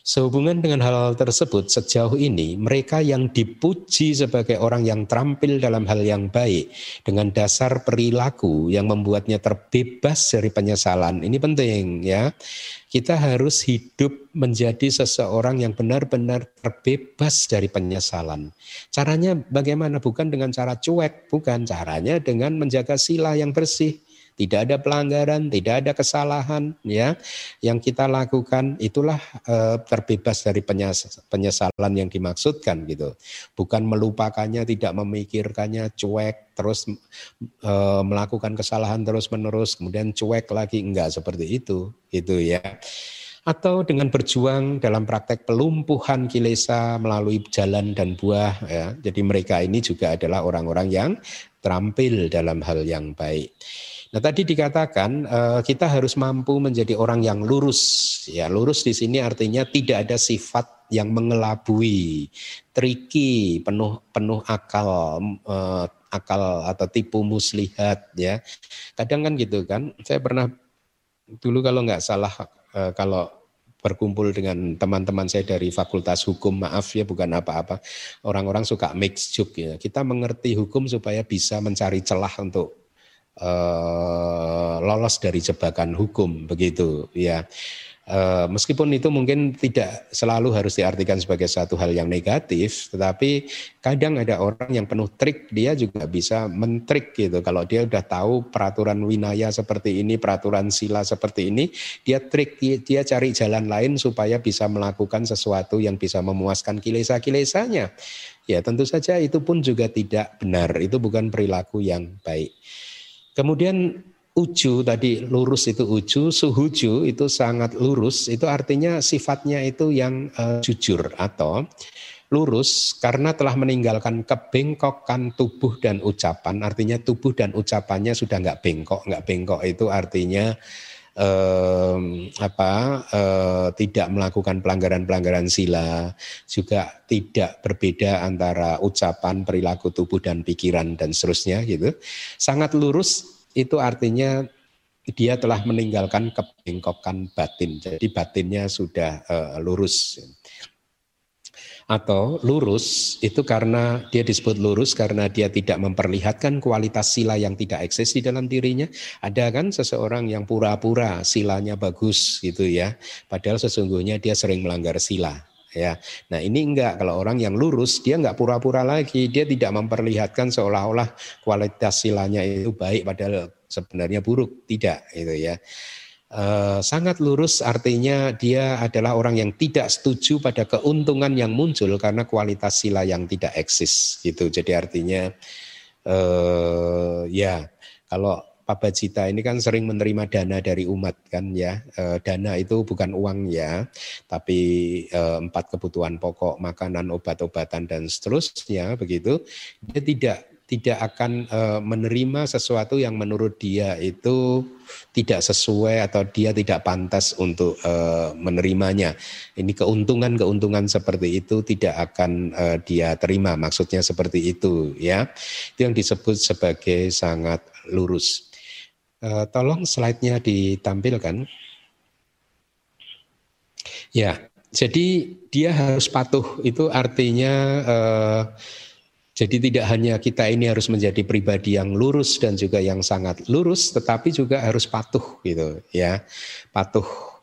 Sehubungan dengan hal, hal tersebut, sejauh ini mereka yang dipuji sebagai orang yang terampil dalam hal yang baik dengan dasar perilaku yang membuatnya terbebas dari penyesalan. Ini penting ya. Kita harus hidup menjadi seseorang yang benar-benar terbebas dari penyesalan. Caranya bagaimana? Bukan dengan cara cuek, bukan caranya dengan menjaga sila yang bersih tidak ada pelanggaran, tidak ada kesalahan ya yang kita lakukan itulah e, terbebas dari penyesalan yang dimaksudkan gitu. Bukan melupakannya, tidak memikirkannya, cuek terus e, melakukan kesalahan terus-menerus kemudian cuek lagi enggak seperti itu gitu ya atau dengan berjuang dalam praktek pelumpuhan kilesa melalui jalan dan buah ya. Jadi mereka ini juga adalah orang-orang yang terampil dalam hal yang baik. Nah tadi dikatakan uh, kita harus mampu menjadi orang yang lurus. Ya lurus di sini artinya tidak ada sifat yang mengelabui, triki, penuh penuh akal, uh, akal atau tipu muslihat. Ya kadang kan gitu kan. Saya pernah dulu kalau nggak salah uh, kalau berkumpul dengan teman-teman saya dari Fakultas Hukum, maaf ya bukan apa-apa. Orang-orang suka mix joke ya. Kita mengerti hukum supaya bisa mencari celah untuk uh, lolos dari jebakan hukum begitu ya. Uh, meskipun itu mungkin tidak selalu harus diartikan sebagai satu hal yang negatif, tetapi kadang ada orang yang penuh trik, dia juga bisa mentrik gitu. Kalau dia udah tahu peraturan winaya seperti ini, peraturan sila seperti ini, dia trik, dia cari jalan lain supaya bisa melakukan sesuatu yang bisa memuaskan kilesa-kilesanya. Ya tentu saja itu pun juga tidak benar, itu bukan perilaku yang baik. Kemudian uju tadi lurus itu uju, suhuju itu sangat lurus, itu artinya sifatnya itu yang uh, jujur atau lurus karena telah meninggalkan kebengkokan tubuh dan ucapan, artinya tubuh dan ucapannya sudah nggak bengkok, nggak bengkok itu artinya eh, apa eh, tidak melakukan pelanggaran-pelanggaran sila, juga tidak berbeda antara ucapan, perilaku tubuh dan pikiran dan seterusnya gitu. Sangat lurus itu artinya dia telah meninggalkan kebengkokan batin. Jadi batinnya sudah uh, lurus. Atau lurus itu karena dia disebut lurus karena dia tidak memperlihatkan kualitas sila yang tidak eksis di dalam dirinya. Ada kan seseorang yang pura-pura silanya bagus gitu ya, padahal sesungguhnya dia sering melanggar sila ya. Nah ini enggak kalau orang yang lurus dia enggak pura-pura lagi, dia tidak memperlihatkan seolah-olah kualitas silanya itu baik padahal sebenarnya buruk, tidak itu ya. Uh, sangat lurus artinya dia adalah orang yang tidak setuju pada keuntungan yang muncul karena kualitas sila yang tidak eksis gitu. Jadi artinya uh, ya kalau Papa Cita ini kan sering menerima dana dari umat kan ya. Uh, dana itu bukan uang ya, tapi empat kebutuhan pokok, makanan, obat-obatan dan seterusnya begitu. Dia tidak tidak akan uh, menerima sesuatu yang menurut dia itu tidak sesuai atau dia tidak pantas untuk uh, menerimanya. Ini keuntungan-keuntungan seperti itu tidak akan uh, dia terima. Maksudnya seperti itu ya. Itu yang disebut sebagai sangat lurus. Uh, tolong slide-nya ditampilkan. Ya, jadi dia harus patuh itu artinya uh, jadi tidak hanya kita ini harus menjadi pribadi yang lurus dan juga yang sangat lurus, tetapi juga harus patuh gitu ya, patuh.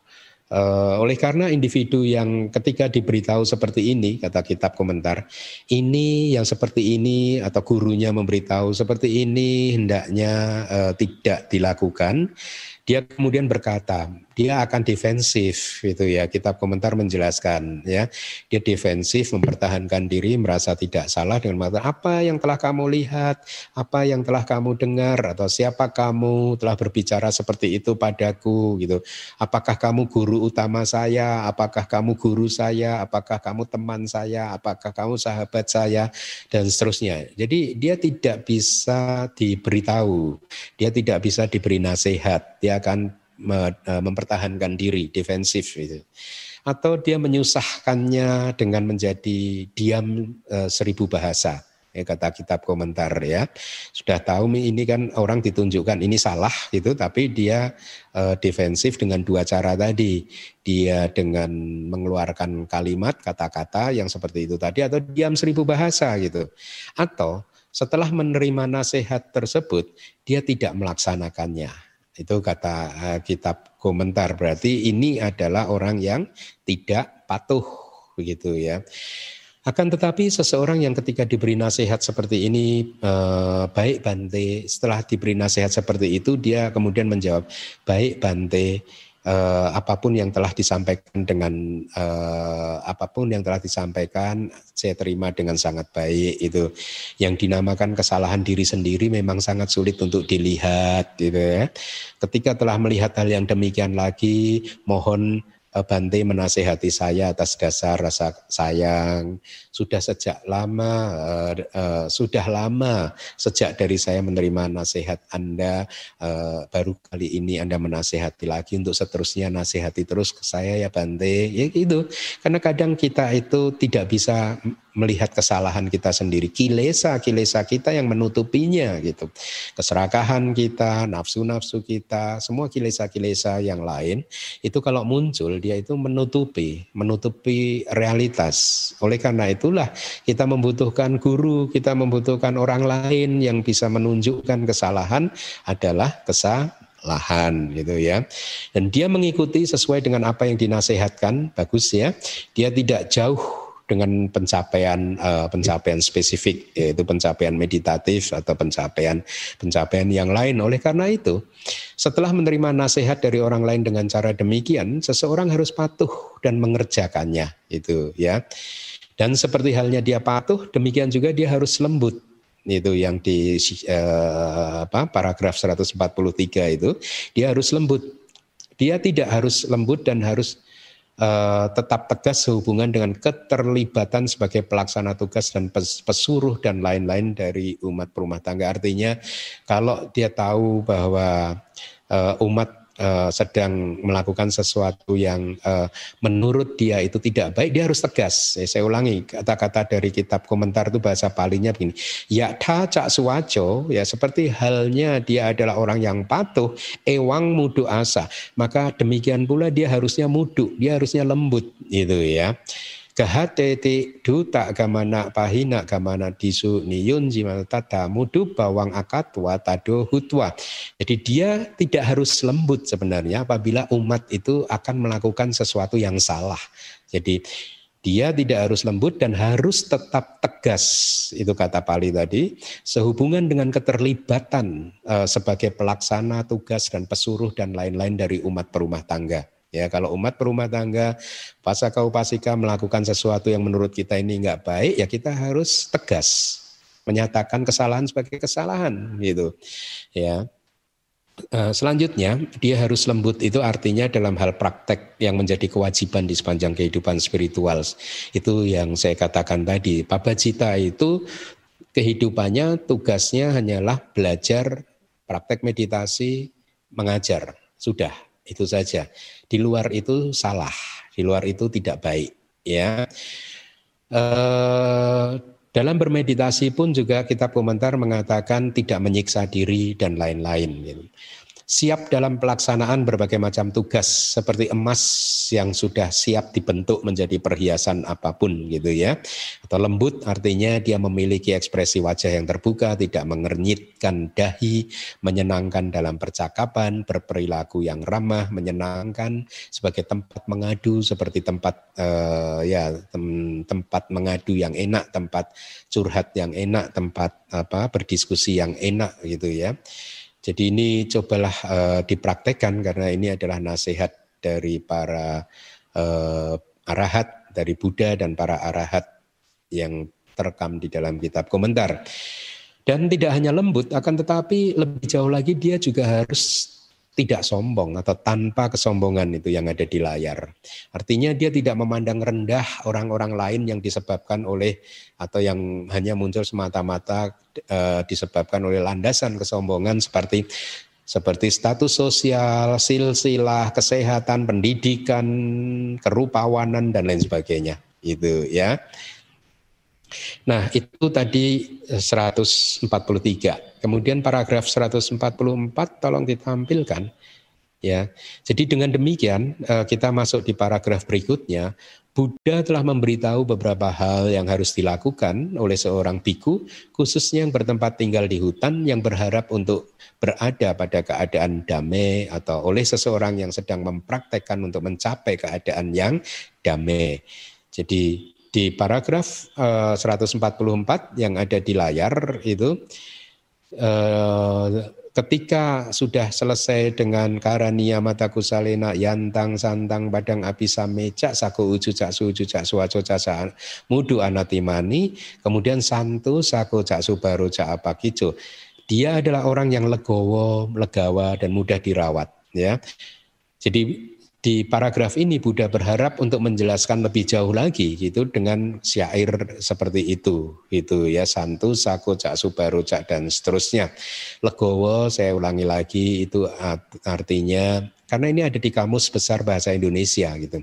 Uh, oleh karena individu yang ketika diberitahu seperti ini, kata kitab komentar, ini yang seperti ini atau gurunya memberitahu seperti ini hendaknya uh, tidak dilakukan, dia kemudian berkata, dia akan defensif gitu ya. Kitab komentar menjelaskan ya. Dia defensif mempertahankan diri merasa tidak salah dengan mengatakan apa yang telah kamu lihat, apa yang telah kamu dengar atau siapa kamu telah berbicara seperti itu padaku gitu. Apakah kamu guru utama saya? Apakah kamu guru saya? Apakah kamu teman saya? Apakah kamu sahabat saya dan seterusnya. Jadi dia tidak bisa diberitahu. Dia tidak bisa diberi nasihat. Dia akan mempertahankan diri, defensif itu. Atau dia menyusahkannya dengan menjadi diam e, seribu bahasa. Ya, kata kitab komentar ya. Sudah tahu ini kan orang ditunjukkan ini salah gitu, tapi dia e, defensif dengan dua cara tadi. Dia dengan mengeluarkan kalimat, kata-kata yang seperti itu tadi, atau diam seribu bahasa gitu. Atau setelah menerima nasihat tersebut, dia tidak melaksanakannya itu kata uh, kitab komentar. Berarti ini adalah orang yang tidak patuh begitu ya. Akan tetapi seseorang yang ketika diberi nasihat seperti ini eh, baik Bante, setelah diberi nasihat seperti itu dia kemudian menjawab baik Bante, uh, apa pun yang telah disampaikan dengan uh, apa pun yang telah disampaikan saya terima dengan sangat baik itu yang dinamakan kesalahan diri sendiri memang sangat sulit untuk dilihat gitu ya ketika telah melihat hal yang demikian lagi mohon Eh, Bante menasehati saya atas dasar rasa sayang. Sudah sejak lama, uh, uh, sudah lama sejak dari saya menerima nasihat Anda, uh, baru kali ini Anda menasehati lagi untuk seterusnya nasihati terus ke saya ya Bante. Ya gitu. Karena kadang kita itu tidak bisa melihat kesalahan kita sendiri, kilesa-kilesa kita yang menutupinya gitu. Keserakahan kita, nafsu-nafsu kita, semua kilesa-kilesa yang lain itu kalau muncul dia itu menutupi, menutupi realitas. Oleh karena itulah kita membutuhkan guru, kita membutuhkan orang lain yang bisa menunjukkan kesalahan adalah kesalahan gitu ya. Dan dia mengikuti sesuai dengan apa yang dinasehatkan, bagus ya. Dia tidak jauh dengan pencapaian uh, pencapaian spesifik yaitu pencapaian meditatif atau pencapaian pencapaian yang lain. Oleh karena itu, setelah menerima nasihat dari orang lain dengan cara demikian, seseorang harus patuh dan mengerjakannya itu ya. Dan seperti halnya dia patuh, demikian juga dia harus lembut. Itu yang di uh, apa paragraf 143 itu. Dia harus lembut. Dia tidak harus lembut dan harus uh, tetap tegas sehubungan dengan keterlibatan sebagai pelaksana tugas dan pesuruh dan lain-lain dari umat perumah tangga. Artinya kalau dia tahu bahwa uh, umat uh, sedang melakukan sesuatu yang uh, menurut dia itu tidak baik, dia harus tegas. Ya, saya ulangi kata-kata dari kitab komentar itu bahasa palingnya begini. Ya ta cak suwaco, ya seperti halnya dia adalah orang yang patuh, ewang mudu asa. Maka demikian pula dia harusnya mudu, dia harusnya lembut gitu ya. Gahate ti duta gamana pahina gamana disu niyun tata mudu bawang akatwa tado hutwa. Jadi dia tidak harus lembut sebenarnya apabila umat itu akan melakukan sesuatu yang salah. Jadi dia tidak harus lembut dan harus tetap tegas. Itu kata Pali tadi. Sehubungan dengan keterlibatan uh, sebagai pelaksana tugas dan pesuruh dan lain-lain dari umat perumah tangga. Ya, kalau umat perumah tangga, pasaka upasika melakukan sesuatu yang menurut kita ini enggak baik, ya kita harus tegas menyatakan kesalahan sebagai kesalahan gitu. Ya. Eh, selanjutnya, dia harus lembut itu artinya dalam hal praktek yang menjadi kewajiban di sepanjang kehidupan spiritual. Itu yang saya katakan tadi. Pabacita itu kehidupannya, tugasnya hanyalah belajar, praktek meditasi, mengajar. Sudah, itu saja. Di luar itu salah, di luar itu tidak baik. Ya, eh, dalam bermeditasi pun juga kitab komentar mengatakan tidak menyiksa diri dan lain-lain. Gitu siap dalam pelaksanaan berbagai macam tugas seperti emas yang sudah siap dibentuk menjadi perhiasan apa pun gitu ya. Atau lembut artinya dia memiliki ekspresi wajah yang terbuka, tidak mengernyitkan dahi, menyenangkan dalam percakapan, berperilaku yang ramah, menyenangkan sebagai tempat mengadu seperti tempat uh, ya tem tempat mengadu yang enak, tempat curhat yang enak, tempat apa berdiskusi yang enak gitu ya. Jadi ini cobalah uh, dipraktekkan karena ini adalah nasihat dari para uh, arahat dari Buddha dan para arahat yang terekam di dalam kitab komentar. Dan tidak hanya lembut, akan tetapi lebih jauh lagi dia juga harus tidak sombong atau tanpa kesombongan itu yang ada di layar. Artinya dia tidak memandang rendah orang-orang lain yang disebabkan oleh atau yang hanya muncul semata-mata e, disebabkan oleh landasan kesombongan seperti seperti status sosial, silsilah, kesehatan, pendidikan, kerupawanan dan lain sebagainya. Itu ya. Nah, itu tadi 143. Kemudian paragraf 144 tolong ditampilkan. Ya. Jadi dengan demikian eh, kita masuk di paragraf berikutnya. Buddha telah memberitahu beberapa hal yang harus dilakukan oleh seorang biku, khususnya yang bertempat tinggal di hutan yang berharap untuk berada pada keadaan damai atau oleh seseorang yang sedang mempraktekkan untuk mencapai keadaan yang damai. Jadi di paragraf uh, eh, 144 yang ada di layar itu uh, ketika sudah selesai dengan karania mata kusalena yantang santang badang api sameca saku uju cak suju cak suwaco cak mudu anatimani kemudian santu saku cak subaru cak apa kijo. Dia adalah orang yang legowo legawa dan mudah dirawat ya. Jadi di paragraf ini Buddha berharap untuk menjelaskan lebih jauh lagi gitu dengan syair seperti itu itu ya santu saku cak subaru cak dan seterusnya. Legowo saya ulangi lagi itu artinya karena ini ada di kamus besar bahasa Indonesia gitu.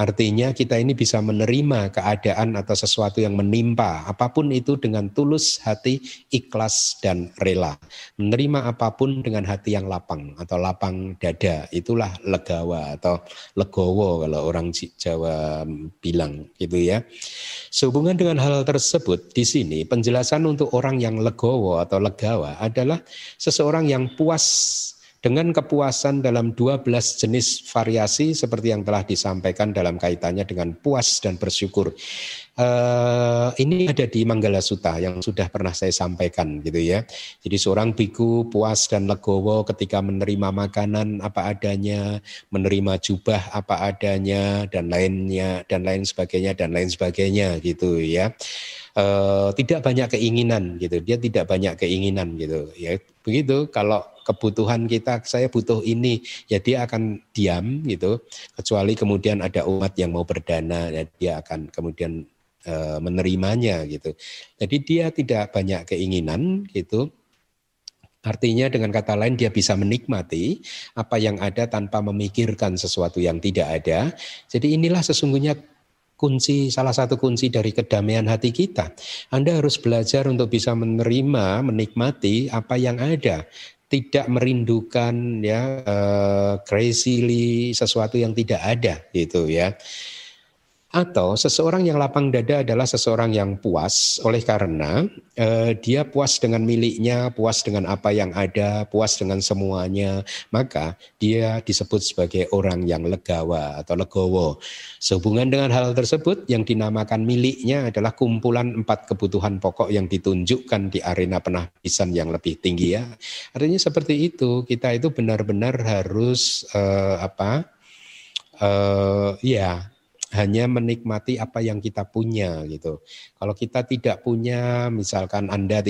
Artinya kita ini bisa menerima keadaan atau sesuatu yang menimpa apa pun itu dengan tulus hati, ikhlas dan rela. Menerima apa pun dengan hati yang lapang atau lapang dada. Itulah legawa atau legowo kalau orang Jawa bilang gitu ya. Sehubungan dengan hal tersebut di sini penjelasan untuk orang yang legowo atau legawa adalah seseorang yang puas dengan kepuasan dalam 12 jenis variasi seperti yang telah disampaikan dalam kaitannya dengan puas dan bersyukur. Uh, ini ada di Manggala Sutta yang sudah pernah saya sampaikan gitu ya. Jadi seorang biku puas dan legowo ketika menerima makanan apa adanya, menerima jubah apa adanya dan lainnya dan lain sebagainya dan lain sebagainya gitu ya. Uh, tidak banyak keinginan gitu. Dia tidak banyak keinginan gitu ya. Begitu kalau kebutuhan kita saya butuh ini ya dia akan diam gitu kecuali kemudian ada umat yang mau berdana ya dia akan kemudian e, menerimanya gitu jadi dia tidak banyak keinginan gitu Artinya dengan kata lain dia bisa menikmati apa yang ada tanpa memikirkan sesuatu yang tidak ada. Jadi inilah sesungguhnya kunci salah satu kunci dari kedamaian hati kita. Anda harus belajar untuk bisa menerima, menikmati apa yang ada tidak merindukan ya uh, crazily sesuatu yang tidak ada gitu ya. Atau seseorang yang lapang dada adalah seseorang yang puas oleh karena eh, dia puas dengan miliknya, puas dengan apa yang ada, puas dengan semuanya, maka dia disebut sebagai orang yang legawa atau legowo. Sehubungan dengan hal tersebut yang dinamakan miliknya adalah kumpulan empat kebutuhan pokok yang ditunjukkan di arena penapisan yang lebih tinggi ya. Artinya seperti itu, kita itu benar-benar harus eh, apa? Eh, ya hanya menikmati apa yang kita punya gitu. Kalau kita tidak punya, misalkan Anda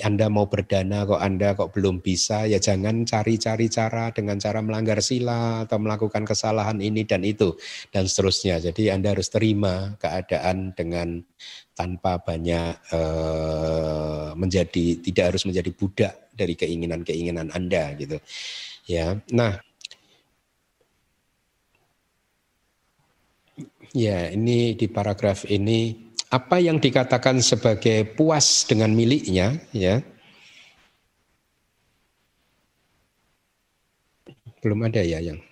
Anda mau berdana kok Anda kok belum bisa, ya jangan cari-cari cara dengan cara melanggar sila atau melakukan kesalahan ini dan itu dan seterusnya. Jadi Anda harus terima keadaan dengan tanpa banyak eh, menjadi tidak harus menjadi budak dari keinginan-keinginan Anda gitu. Ya. Nah, Ya, ini di paragraf ini apa yang dikatakan sebagai puas dengan miliknya, ya. Belum ada ya yang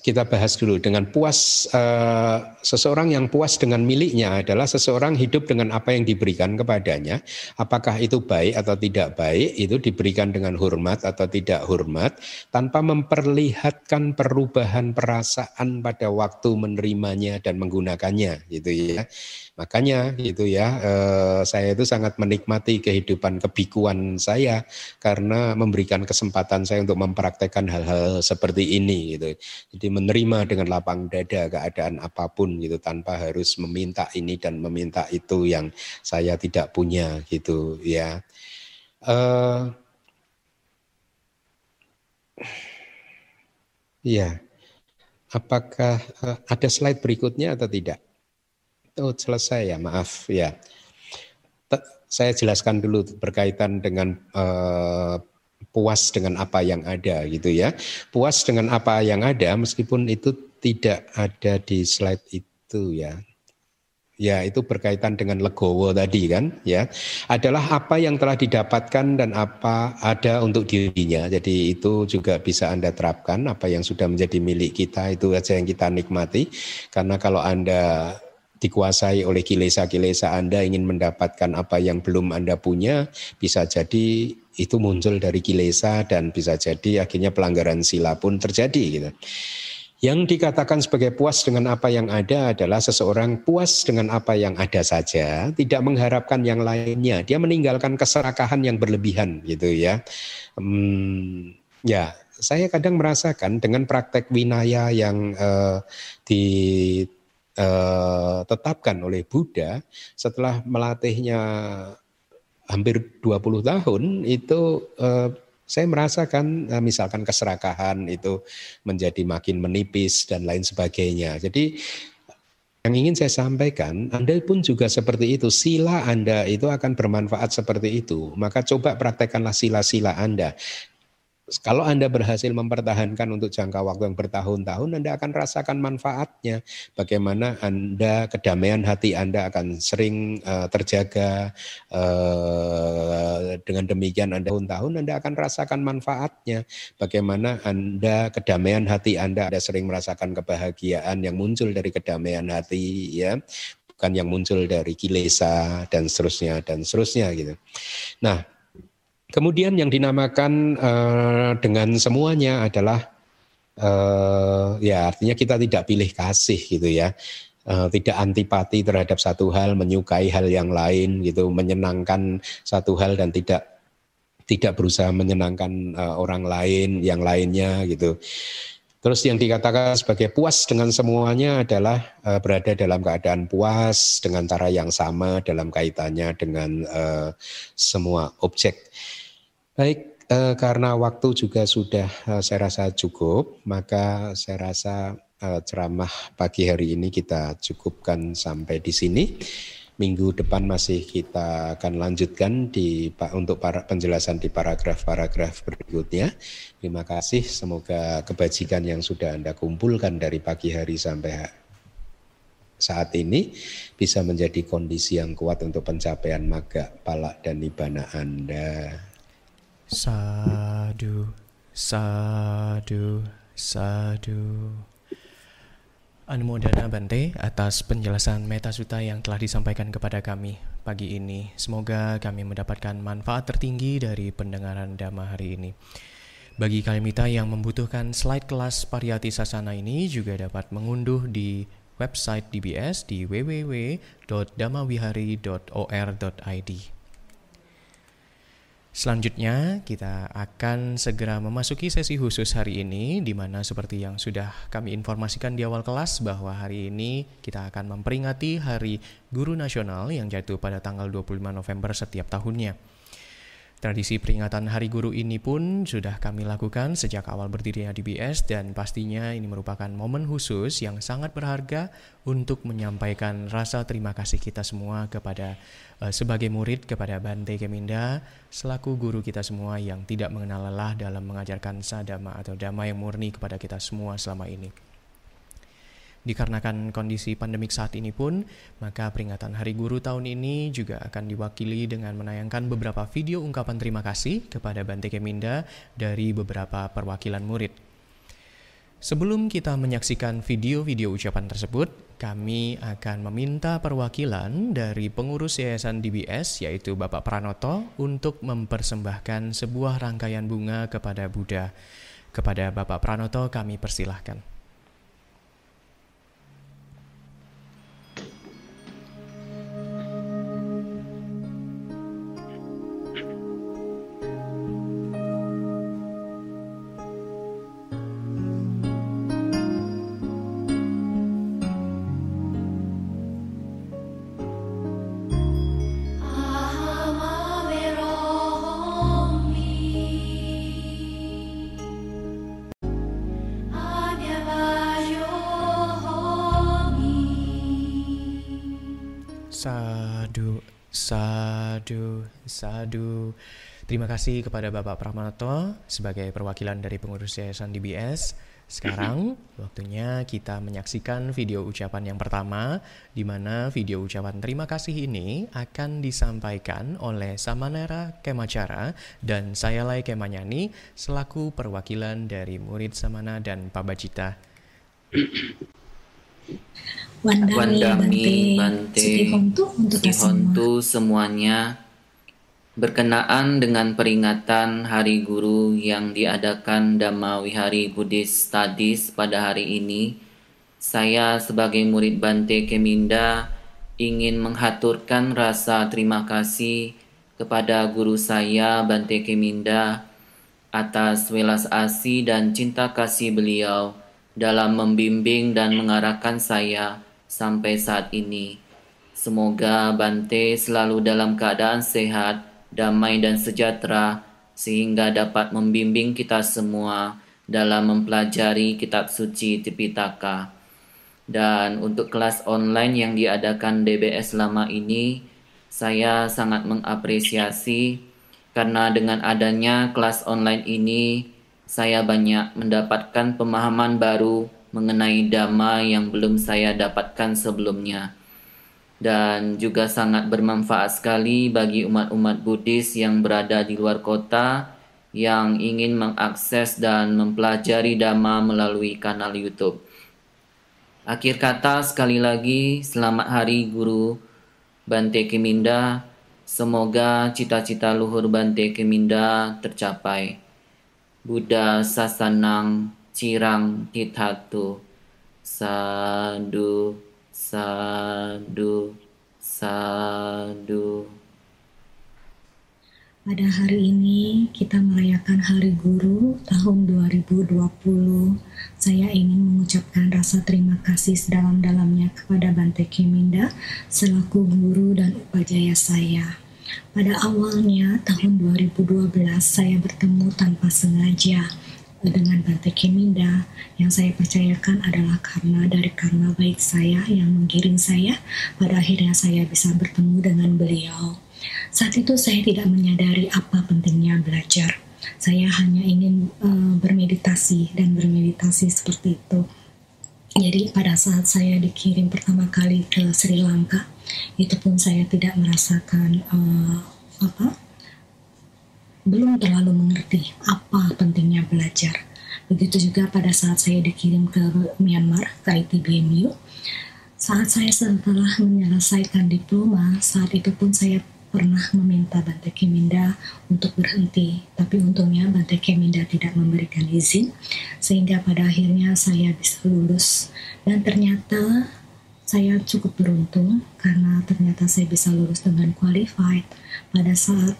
kita bahas dulu. Dengan puas uh, seseorang yang puas dengan miliknya adalah seseorang hidup dengan apa yang diberikan kepadanya. Apakah itu baik atau tidak baik itu diberikan dengan hormat atau tidak hormat. Tanpa memperlihatkan perubahan perasaan pada waktu menerimanya dan menggunakannya gitu ya Makanya gitu ya, eh, saya itu sangat menikmati kehidupan kebikuan saya karena memberikan kesempatan saya untuk mempraktekkan hal-hal seperti ini gitu. Jadi menerima dengan lapang dada keadaan apa pun gitu tanpa harus meminta ini dan meminta itu yang saya tidak punya gitu ya. Eh, ya, apakah eh, ada slide berikutnya atau tidak? Oh selesai ya, maaf ya. Saya jelaskan dulu berkaitan dengan uh, puas dengan apa yang ada gitu ya. Puas dengan apa yang ada meskipun itu tidak ada di slide itu ya. Ya, itu berkaitan dengan legowo tadi kan, ya. Adalah apa yang telah didapatkan dan apa ada untuk dirinya. Jadi itu juga bisa Anda terapkan apa yang sudah menjadi milik kita itu saja yang kita nikmati. Karena kalau Anda dikuasai oleh kilesa-kilesa Anda ingin mendapatkan apa yang belum Anda punya, bisa jadi itu muncul dari kilesa dan bisa jadi akhirnya pelanggaran sila pun terjadi gitu. Yang dikatakan sebagai puas dengan apa yang ada adalah seseorang puas dengan apa yang ada saja, tidak mengharapkan yang lainnya. Dia meninggalkan keserakahan yang berlebihan gitu ya. Hmm, ya, saya kadang merasakan dengan praktek winaya yang uh, di eh, tetapkan oleh Buddha setelah melatihnya hampir 20 tahun itu eh, saya merasakan eh, misalkan keserakahan itu menjadi makin menipis dan lain sebagainya. Jadi yang ingin saya sampaikan, Anda pun juga seperti itu. Sila Anda itu akan bermanfaat seperti itu. Maka coba praktekkanlah sila-sila Anda. Kalau Anda berhasil mempertahankan untuk jangka waktu yang bertahun-tahun, Anda akan rasakan manfaatnya. Bagaimana Anda kedamaian hati Anda akan sering uh, terjaga. Uh, dengan demikian Anda tahun-tahun Anda akan rasakan manfaatnya. Bagaimana Anda kedamaian hati Anda, Anda sering merasakan kebahagiaan yang muncul dari kedamaian hati, ya bukan yang muncul dari kilesa dan seterusnya dan seterusnya gitu. Nah, Kemudian yang dinamakan uh, dengan semuanya adalah uh, ya artinya kita tidak pilih kasih gitu ya. Uh, tidak antipati terhadap satu hal, menyukai hal yang lain gitu, menyenangkan satu hal dan tidak tidak berusaha menyenangkan uh, orang lain yang lainnya gitu. Terus yang dikatakan sebagai puas dengan semuanya adalah uh, berada dalam keadaan puas dengan cara yang sama dalam kaitannya dengan uh, semua objek. Baik, eh, karena waktu juga sudah eh, saya rasa cukup, maka saya rasa eh, ceramah pagi hari ini kita cukupkan sampai di sini. Minggu depan masih kita akan lanjutkan di untuk para penjelasan di paragraf-paragraf berikutnya. Terima kasih, semoga kebajikan yang sudah Anda kumpulkan dari pagi hari sampai saat ini bisa menjadi kondisi yang kuat untuk pencapaian maga, palak, dan nibana Anda. Sadu, sadu. Sadu. Anumodana Bante atas penjelasan metasuta yang telah disampaikan kepada kami pagi ini. Semoga kami mendapatkan manfaat tertinggi dari pendengaran Dhamma hari ini. Bagi kalimita yang membutuhkan slide kelas Pariyati Sasana ini juga dapat mengunduh di website DBS di www.damawihari.or.id. Selanjutnya, kita akan segera memasuki sesi khusus hari ini, di mana seperti yang sudah kami informasikan di awal kelas bahwa hari ini kita akan memperingati Hari Guru Nasional yang jatuh pada tanggal 25 November setiap tahunnya. Tradisi peringatan Hari Guru ini pun sudah kami lakukan sejak awal berdirinya DBS dan pastinya ini merupakan momen khusus yang sangat berharga untuk menyampaikan rasa terima kasih kita semua kepada uh, sebagai murid kepada Bante Keminda selaku guru kita semua yang tidak mengenal lelah dalam mengajarkan sadama atau dhamma yang murni kepada kita semua selama ini. Dikarenakan kondisi pandemik saat ini pun, maka peringatan Hari Guru tahun ini juga akan diwakili dengan menayangkan beberapa video ungkapan terima kasih kepada Bante Keminda dari beberapa perwakilan murid. Sebelum kita menyaksikan video-video ucapan tersebut, kami akan meminta perwakilan dari pengurus Yayasan DBS yaitu Bapak Pranoto untuk mempersembahkan sebuah rangkaian bunga kepada Buddha. Kepada Bapak Pranoto kami persilahkan. Sadu, sadu, sadu. Terima kasih kepada Bapak Pramanato sebagai perwakilan dari pengurus Yayasan DBS. Sekarang waktunya kita menyaksikan video ucapan yang pertama, di mana video ucapan terima kasih ini akan disampaikan oleh Samanera Kemacara dan saya Lai Kemanyani selaku perwakilan dari murid Samana dan Pabacita. Wandami, Wandami Bante, Bante. Untuk Sihontu semuanya. Berkenaan dengan peringatan Hari Guru yang diadakan Dhamma Wihari Buddhist Studies pada hari ini, saya sebagai murid Bante Keminda ingin menghaturkan rasa terima kasih kepada guru saya Bante Keminda atas welas asih dan cinta kasih beliau dalam membimbing dan mengarahkan saya sampai saat ini. Semoga Bante selalu dalam keadaan sehat, damai dan sejahtera sehingga dapat membimbing kita semua dalam mempelajari kitab suci Tipitaka. Dan untuk kelas online yang diadakan DBS lama ini, saya sangat mengapresiasi karena dengan adanya kelas online ini, saya banyak mendapatkan pemahaman baru mengenai dhamma yang belum saya dapatkan sebelumnya dan juga sangat bermanfaat sekali bagi umat-umat Buddhis yang berada di luar kota yang ingin mengakses dan mempelajari dhamma melalui kanal YouTube. Akhir kata sekali lagi selamat hari guru Bante Keminda. Semoga cita-cita luhur Bante Keminda tercapai. Buddha Sasanang cirang hitatu sadu sadu sadu pada hari ini kita merayakan Hari Guru tahun 2020. Saya ingin mengucapkan rasa terima kasih sedalam-dalamnya kepada Bante Keminda selaku guru dan upajaya saya. Pada awalnya tahun 2012 saya bertemu tanpa sengaja dengan Bante Keminda yang saya percayakan adalah karena dari karma baik saya yang menggiring saya pada akhirnya saya bisa bertemu dengan beliau. Saat itu saya tidak menyadari apa pentingnya belajar. Saya hanya ingin uh, bermeditasi dan bermeditasi seperti itu. Jadi pada saat saya dikirim pertama kali ke Sri Lanka, itu pun saya tidak merasakan uh, apa belum terlalu mengerti apa pentingnya belajar. Begitu juga pada saat saya dikirim ke Myanmar, ke ITBMU. Saat saya setelah menyelesaikan diploma, saat itu pun saya pernah meminta Bante Keminda untuk berhenti, tapi untungnya Bante Keminda tidak memberikan izin, sehingga pada akhirnya saya bisa lulus. Dan ternyata saya cukup beruntung karena ternyata saya bisa lulus dengan qualified pada saat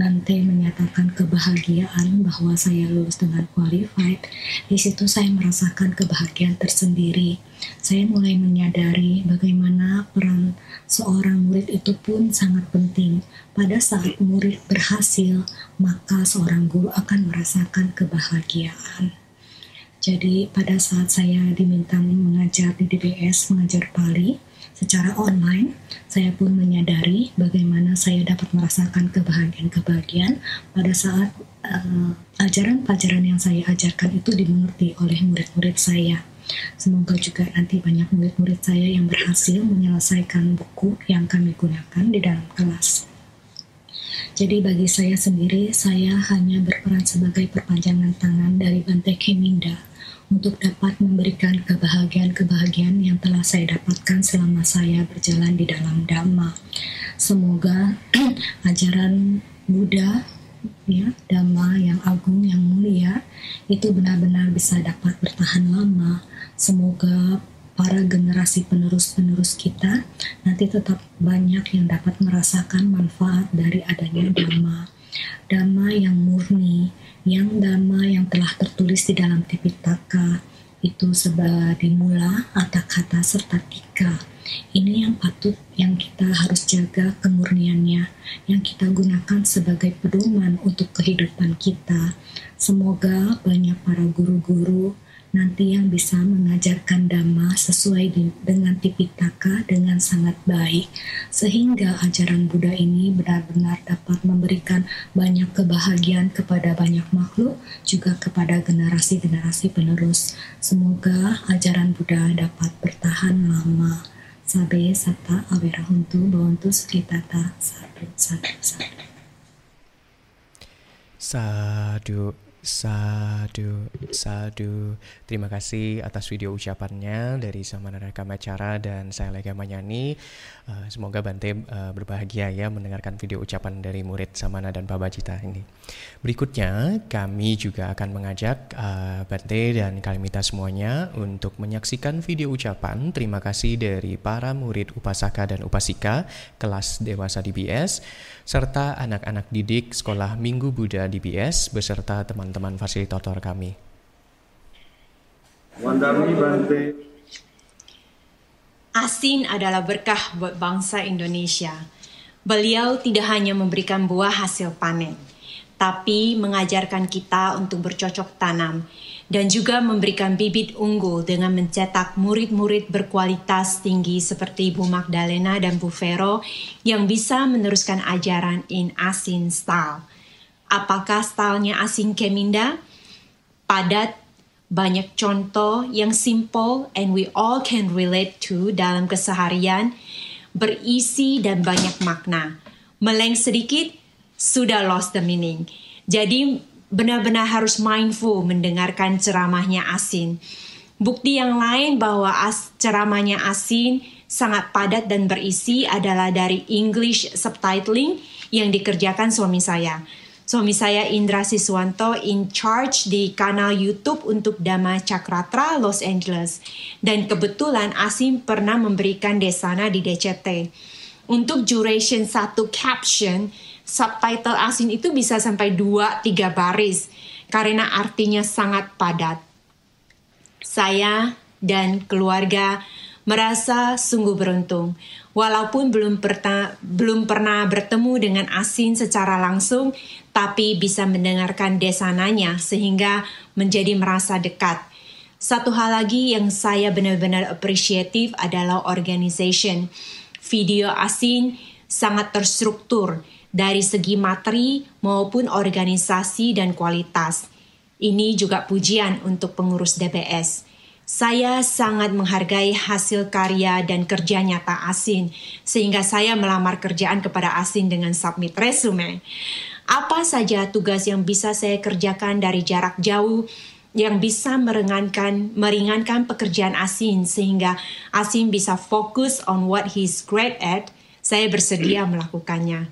Bante menyatakan kebahagiaan bahwa saya lulus dengan qualified. Di situ saya merasakan kebahagiaan tersendiri. Saya mulai menyadari bagaimana peran seorang murid itu pun sangat penting. Pada saat murid berhasil, maka seorang guru akan merasakan kebahagiaan. Jadi pada saat saya diminta mengajar di DBS, mengajar Pali, secara online, saya pun menyadari bagaimana saya dapat merasakan kebahagiaan-kebahagiaan pada saat uh, ajaran-pelajaran yang saya ajarkan itu dimengerti oleh murid-murid saya. Semoga juga nanti banyak murid-murid saya yang berhasil menyelesaikan buku yang kami gunakan di dalam kelas. Jadi bagi saya sendiri, saya hanya berperan sebagai perpanjangan tangan dari Bante Keminda untuk dapat memberikan kebahagiaan-kebahagiaan yang telah saya dapatkan selama saya berjalan di dalam Dhamma. Semoga ajaran Buddha ya Dhamma yang agung yang mulia itu benar-benar bisa dapat bertahan lama. Semoga para generasi penerus-penerus kita nanti tetap banyak yang dapat merasakan manfaat dari adanya Dhamma. Dhamma yang murni, yang dhamma yang telah tertulis di dalam Tipitaka itu sebagai mula, atau kata serta tika. Ini yang patut yang kita harus jaga kemurniannya, yang kita gunakan sebagai pedoman untuk kehidupan kita. Semoga banyak para guru-guru nanti yang bisa mengajarkan dhamma sesuai dengan Tipitaka dengan sangat baik. Sehingga ajaran Buddha ini benar-benar dapat memberikan banyak kebahagiaan kepada banyak makhluk juga kepada generasi-generasi penerus. Semoga ajaran Buddha dapat bertahan lama. Sabe sata awerahuntu bawantu sekitata sadu sadu sadu Sadu Sadu, sadu. Terima kasih atas video ucapannya dari Samanara Kamacara dan saya Lega Manyani. Uh, semoga Bante uh, berbahagia ya mendengarkan video ucapan dari murid Samana dan Babacita ini. Berikutnya, kami juga akan mengajak uh, Bante dan Kalimita semuanya untuk menyaksikan video ucapan terima kasih dari para murid Upasaka dan Upasika kelas dewasa DBS serta anak-anak didik Sekolah Minggu Buddha DBS beserta teman-teman fasilitator kami. Asin adalah berkah buat bangsa Indonesia. Beliau tidak hanya memberikan buah hasil panen, tapi mengajarkan kita untuk bercocok tanam dan juga memberikan bibit unggul dengan mencetak murid-murid berkualitas tinggi seperti Bu Magdalena dan Bu Vero yang bisa meneruskan ajaran in Asin style. Apakah stylenya Asin Keminda? Padat, banyak contoh yang simple and we all can relate to dalam keseharian, berisi dan banyak makna. Meleng sedikit, sudah lost the meaning. Jadi benar-benar harus mindful mendengarkan ceramahnya Asin. Bukti yang lain bahwa as ceramahnya Asin sangat padat dan berisi adalah dari English subtitling yang dikerjakan suami saya. Suami saya Indra Siswanto in charge di kanal YouTube untuk Dhamma Cakratra Los Angeles. Dan kebetulan Asin pernah memberikan desana di DCT. Untuk duration satu caption, subtitle asing itu bisa sampai 2-3 baris karena artinya sangat padat. Saya dan keluarga merasa sungguh beruntung. Walaupun belum, perta, belum pernah bertemu dengan Asin secara langsung, tapi bisa mendengarkan desananya sehingga menjadi merasa dekat. Satu hal lagi yang saya benar-benar apresiatif adalah organization. Video Asin sangat terstruktur dari segi materi maupun organisasi dan kualitas. Ini juga pujian untuk pengurus DBS. Saya sangat menghargai hasil karya dan kerja nyata Asin, sehingga saya melamar kerjaan kepada Asin dengan submit resume. Apa saja tugas yang bisa saya kerjakan dari jarak jauh, yang bisa meringankan meringankan pekerjaan Asin sehingga Asin bisa fokus on what he's great at, saya bersedia melakukannya.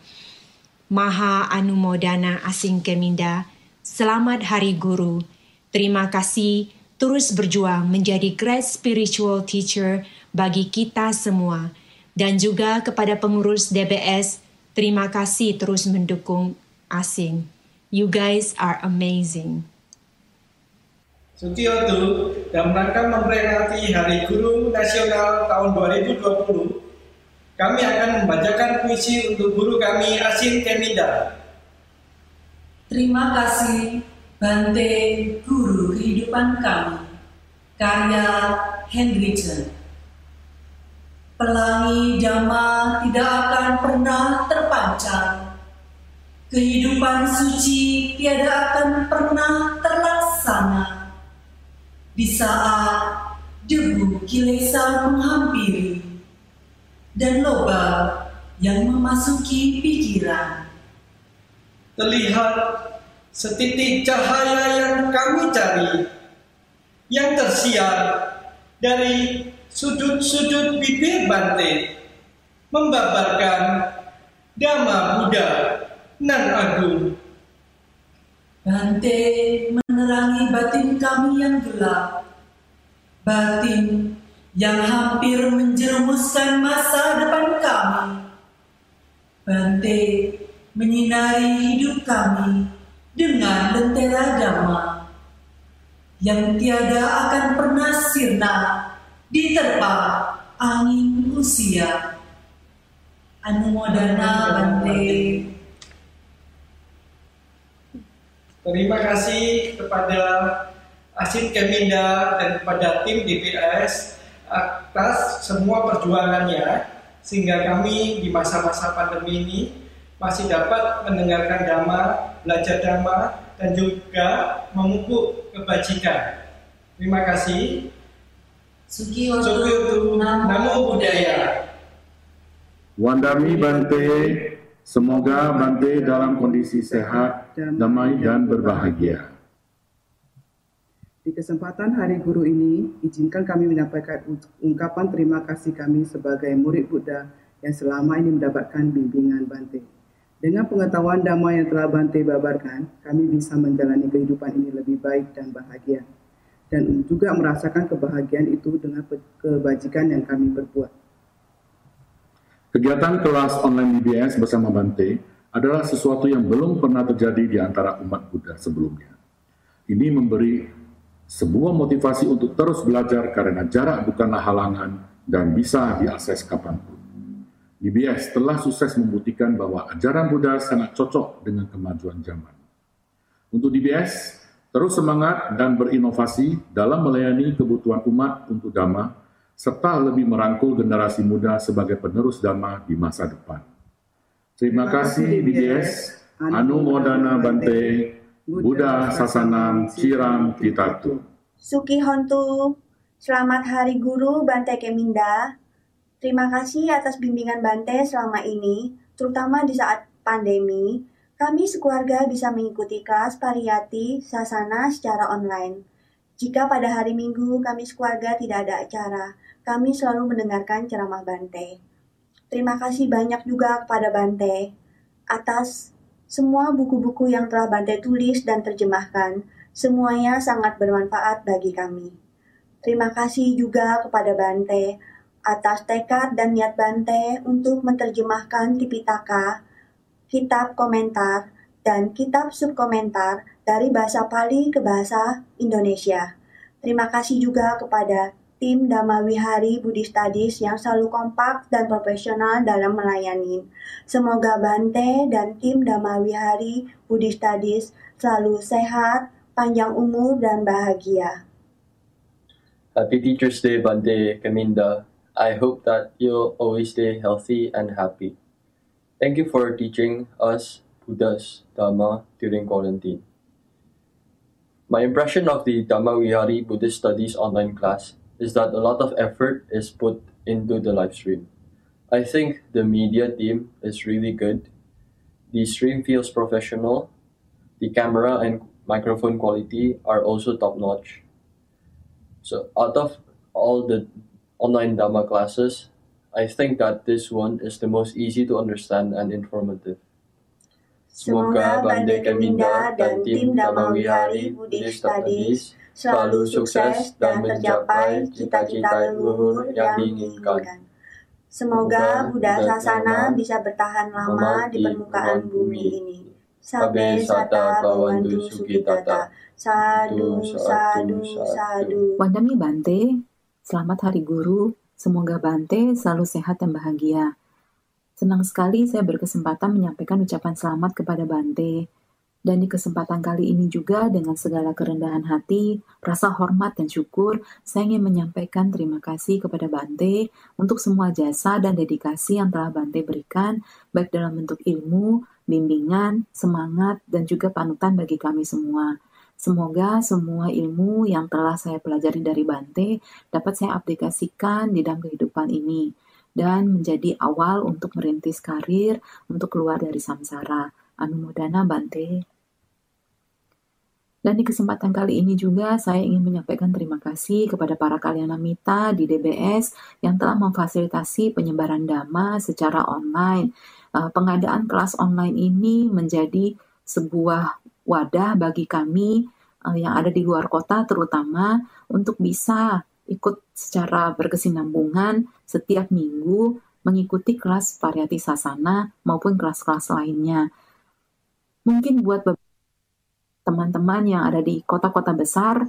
Maha Anumodana Asin Keminda, selamat Hari Guru. Terima kasih terus berjuang menjadi great spiritual teacher bagi kita semua dan juga kepada pengurus DBS, terima kasih terus mendukung Asin. You guys are amazing. Sutiotu dalam rangka memperingati Hari Guru Nasional tahun 2020, kami akan membacakan puisi untuk guru kami Asin Keminda. Terima kasih Bante Guru Kehidupan Kami, karya Hendrickson. Pelangi Dhamma tidak akan pernah terpancar. Kehidupan suci tiada akan pernah terlaksana di saat debu kilesa menghampiri dan lobang yang memasuki pikiran. Terlihat setitik cahaya yang kami cari yang tersiar dari sudut-sudut bibir Bante membabarkan Dhamma Buddha nan agung. Bante menerangi batin kami yang gelap, batin yang hampir menjerumuskan masa depan kami. Bante menyinari hidup kami dengan lentera dhamma yang tiada akan pernah sirna diterpa angin usia. Anumodana Bante. Terima kasih kepada Asin Keminda dan kepada tim DPS atas semua perjuangannya sehingga kami di masa-masa pandemi ini masih dapat mendengarkan dhamma, belajar dhamma, dan juga memupuk kebajikan. Terima kasih. Sukiyotu Namo Buddhaya. Wandami Bante Semoga Bante dalam kondisi sehat, damai, dan berbahagia. Di kesempatan Hari Guru ini, izinkan kami menyampaikan ungkapan terima kasih kami sebagai murid Buddha yang selama ini mendapatkan bimbingan Bante. Dengan pengetahuan damai yang telah Bante babarkan, kami bisa menjalani kehidupan ini lebih baik dan bahagia. Dan juga merasakan kebahagiaan itu dengan kebajikan yang kami berbuat. Kegiatan kelas online DBS bersama Bante adalah sesuatu yang belum pernah terjadi di antara umat Buddha sebelumnya. Ini memberi sebuah motivasi untuk terus belajar karena jarak bukanlah halangan dan bisa diakses kapan pun. DBS telah sukses membuktikan bahwa ajaran Buddha sangat cocok dengan kemajuan zaman. Untuk DBS, terus semangat dan berinovasi dalam melayani kebutuhan umat untuk Dhamma serta lebih merangkul generasi muda sebagai penerus Dhamma di masa depan. Terima kasih BDS, Anu Modana Bante, Buddha Sasanam Ciram Kitatu. Suki Hontu, selamat Hari Guru Bante Keminda. Terima kasih atas bimbingan Bante selama ini, terutama di saat pandemi. Kami sekeluarga bisa mengikuti kelas pariyati sasana secara online. Jika pada hari Minggu kami sekeluarga tidak ada acara, kami selalu mendengarkan ceramah Bante. Terima kasih banyak juga kepada Bante atas semua buku-buku yang telah Bante tulis dan terjemahkan. Semuanya sangat bermanfaat bagi kami. Terima kasih juga kepada Bante atas tekad dan niat Bante untuk menerjemahkan Tipitaka, kitab komentar, dan kitab subkomentar dari bahasa Pali ke bahasa Indonesia. Terima kasih juga kepada tim Dhamma Wihari Buddhist Studies yang selalu kompak dan profesional dalam melayani. Semoga Bante dan tim Dhamma Wihari Buddhist Studies selalu sehat, panjang umur, dan bahagia. Happy Teacher's Day, Bante Kaminda. I hope that you'll always stay healthy and happy. Thank you for teaching us Buddha's Dhamma during quarantine. My impression of the Dhamma Vihari Buddhist Studies online class is that a lot of effort is put into the live stream. I think the media team is really good. The stream feels professional. The camera and microphone quality are also top notch. So out of all the online Dhamma classes, I think that this one is the most easy to understand and informative. Semoga Bante Keminda dan tim Dhamma Wihari Buddhist Studies selalu sukses dan mencapai cita-cita luhur yang diinginkan. Semoga Buddha Sasana bisa bertahan lama di permukaan bumi ini. Sabe sata bawantu sukitata. Sadu, sadu, sadu. Wandami Bante, selamat Hari Guru. Semoga Bante selalu sehat dan bahagia. Senang sekali saya berkesempatan menyampaikan ucapan selamat kepada Bante. Dan di kesempatan kali ini juga dengan segala kerendahan hati, rasa hormat dan syukur, saya ingin menyampaikan terima kasih kepada Bante untuk semua jasa dan dedikasi yang telah Bante berikan, baik dalam bentuk ilmu, bimbingan, semangat, dan juga panutan bagi kami semua. Semoga semua ilmu yang telah saya pelajari dari Bante dapat saya aplikasikan di dalam kehidupan ini dan menjadi awal untuk merintis karir untuk keluar dari samsara. Anumodana Bante. Dan di kesempatan kali ini juga saya ingin menyampaikan terima kasih kepada para kalian mita di DBS yang telah memfasilitasi penyebaran dhamma secara online. Uh, pengadaan kelas online ini menjadi sebuah wadah bagi kami uh, yang ada di luar kota terutama untuk bisa ikut secara berkesinambungan setiap minggu mengikuti kelas variati sasana maupun kelas-kelas lainnya. Mungkin buat teman-teman yang ada di kota-kota besar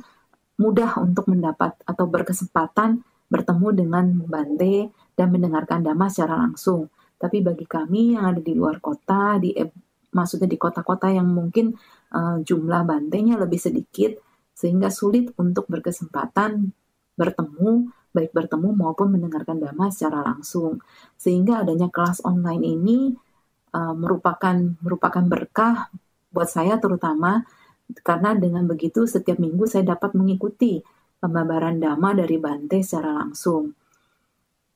mudah untuk mendapat atau berkesempatan bertemu dengan Bante dan mendengarkan dhamma secara langsung. Tapi bagi kami yang ada di luar kota, di eh, maksudnya di kota-kota yang mungkin uh, jumlah bantenya lebih sedikit sehingga sulit untuk berkesempatan bertemu baik bertemu maupun mendengarkan dhamma secara langsung. Sehingga adanya kelas online ini uh, merupakan merupakan berkah buat saya terutama karena dengan begitu setiap minggu saya dapat mengikuti pembabaran dhamma dari Bante secara langsung.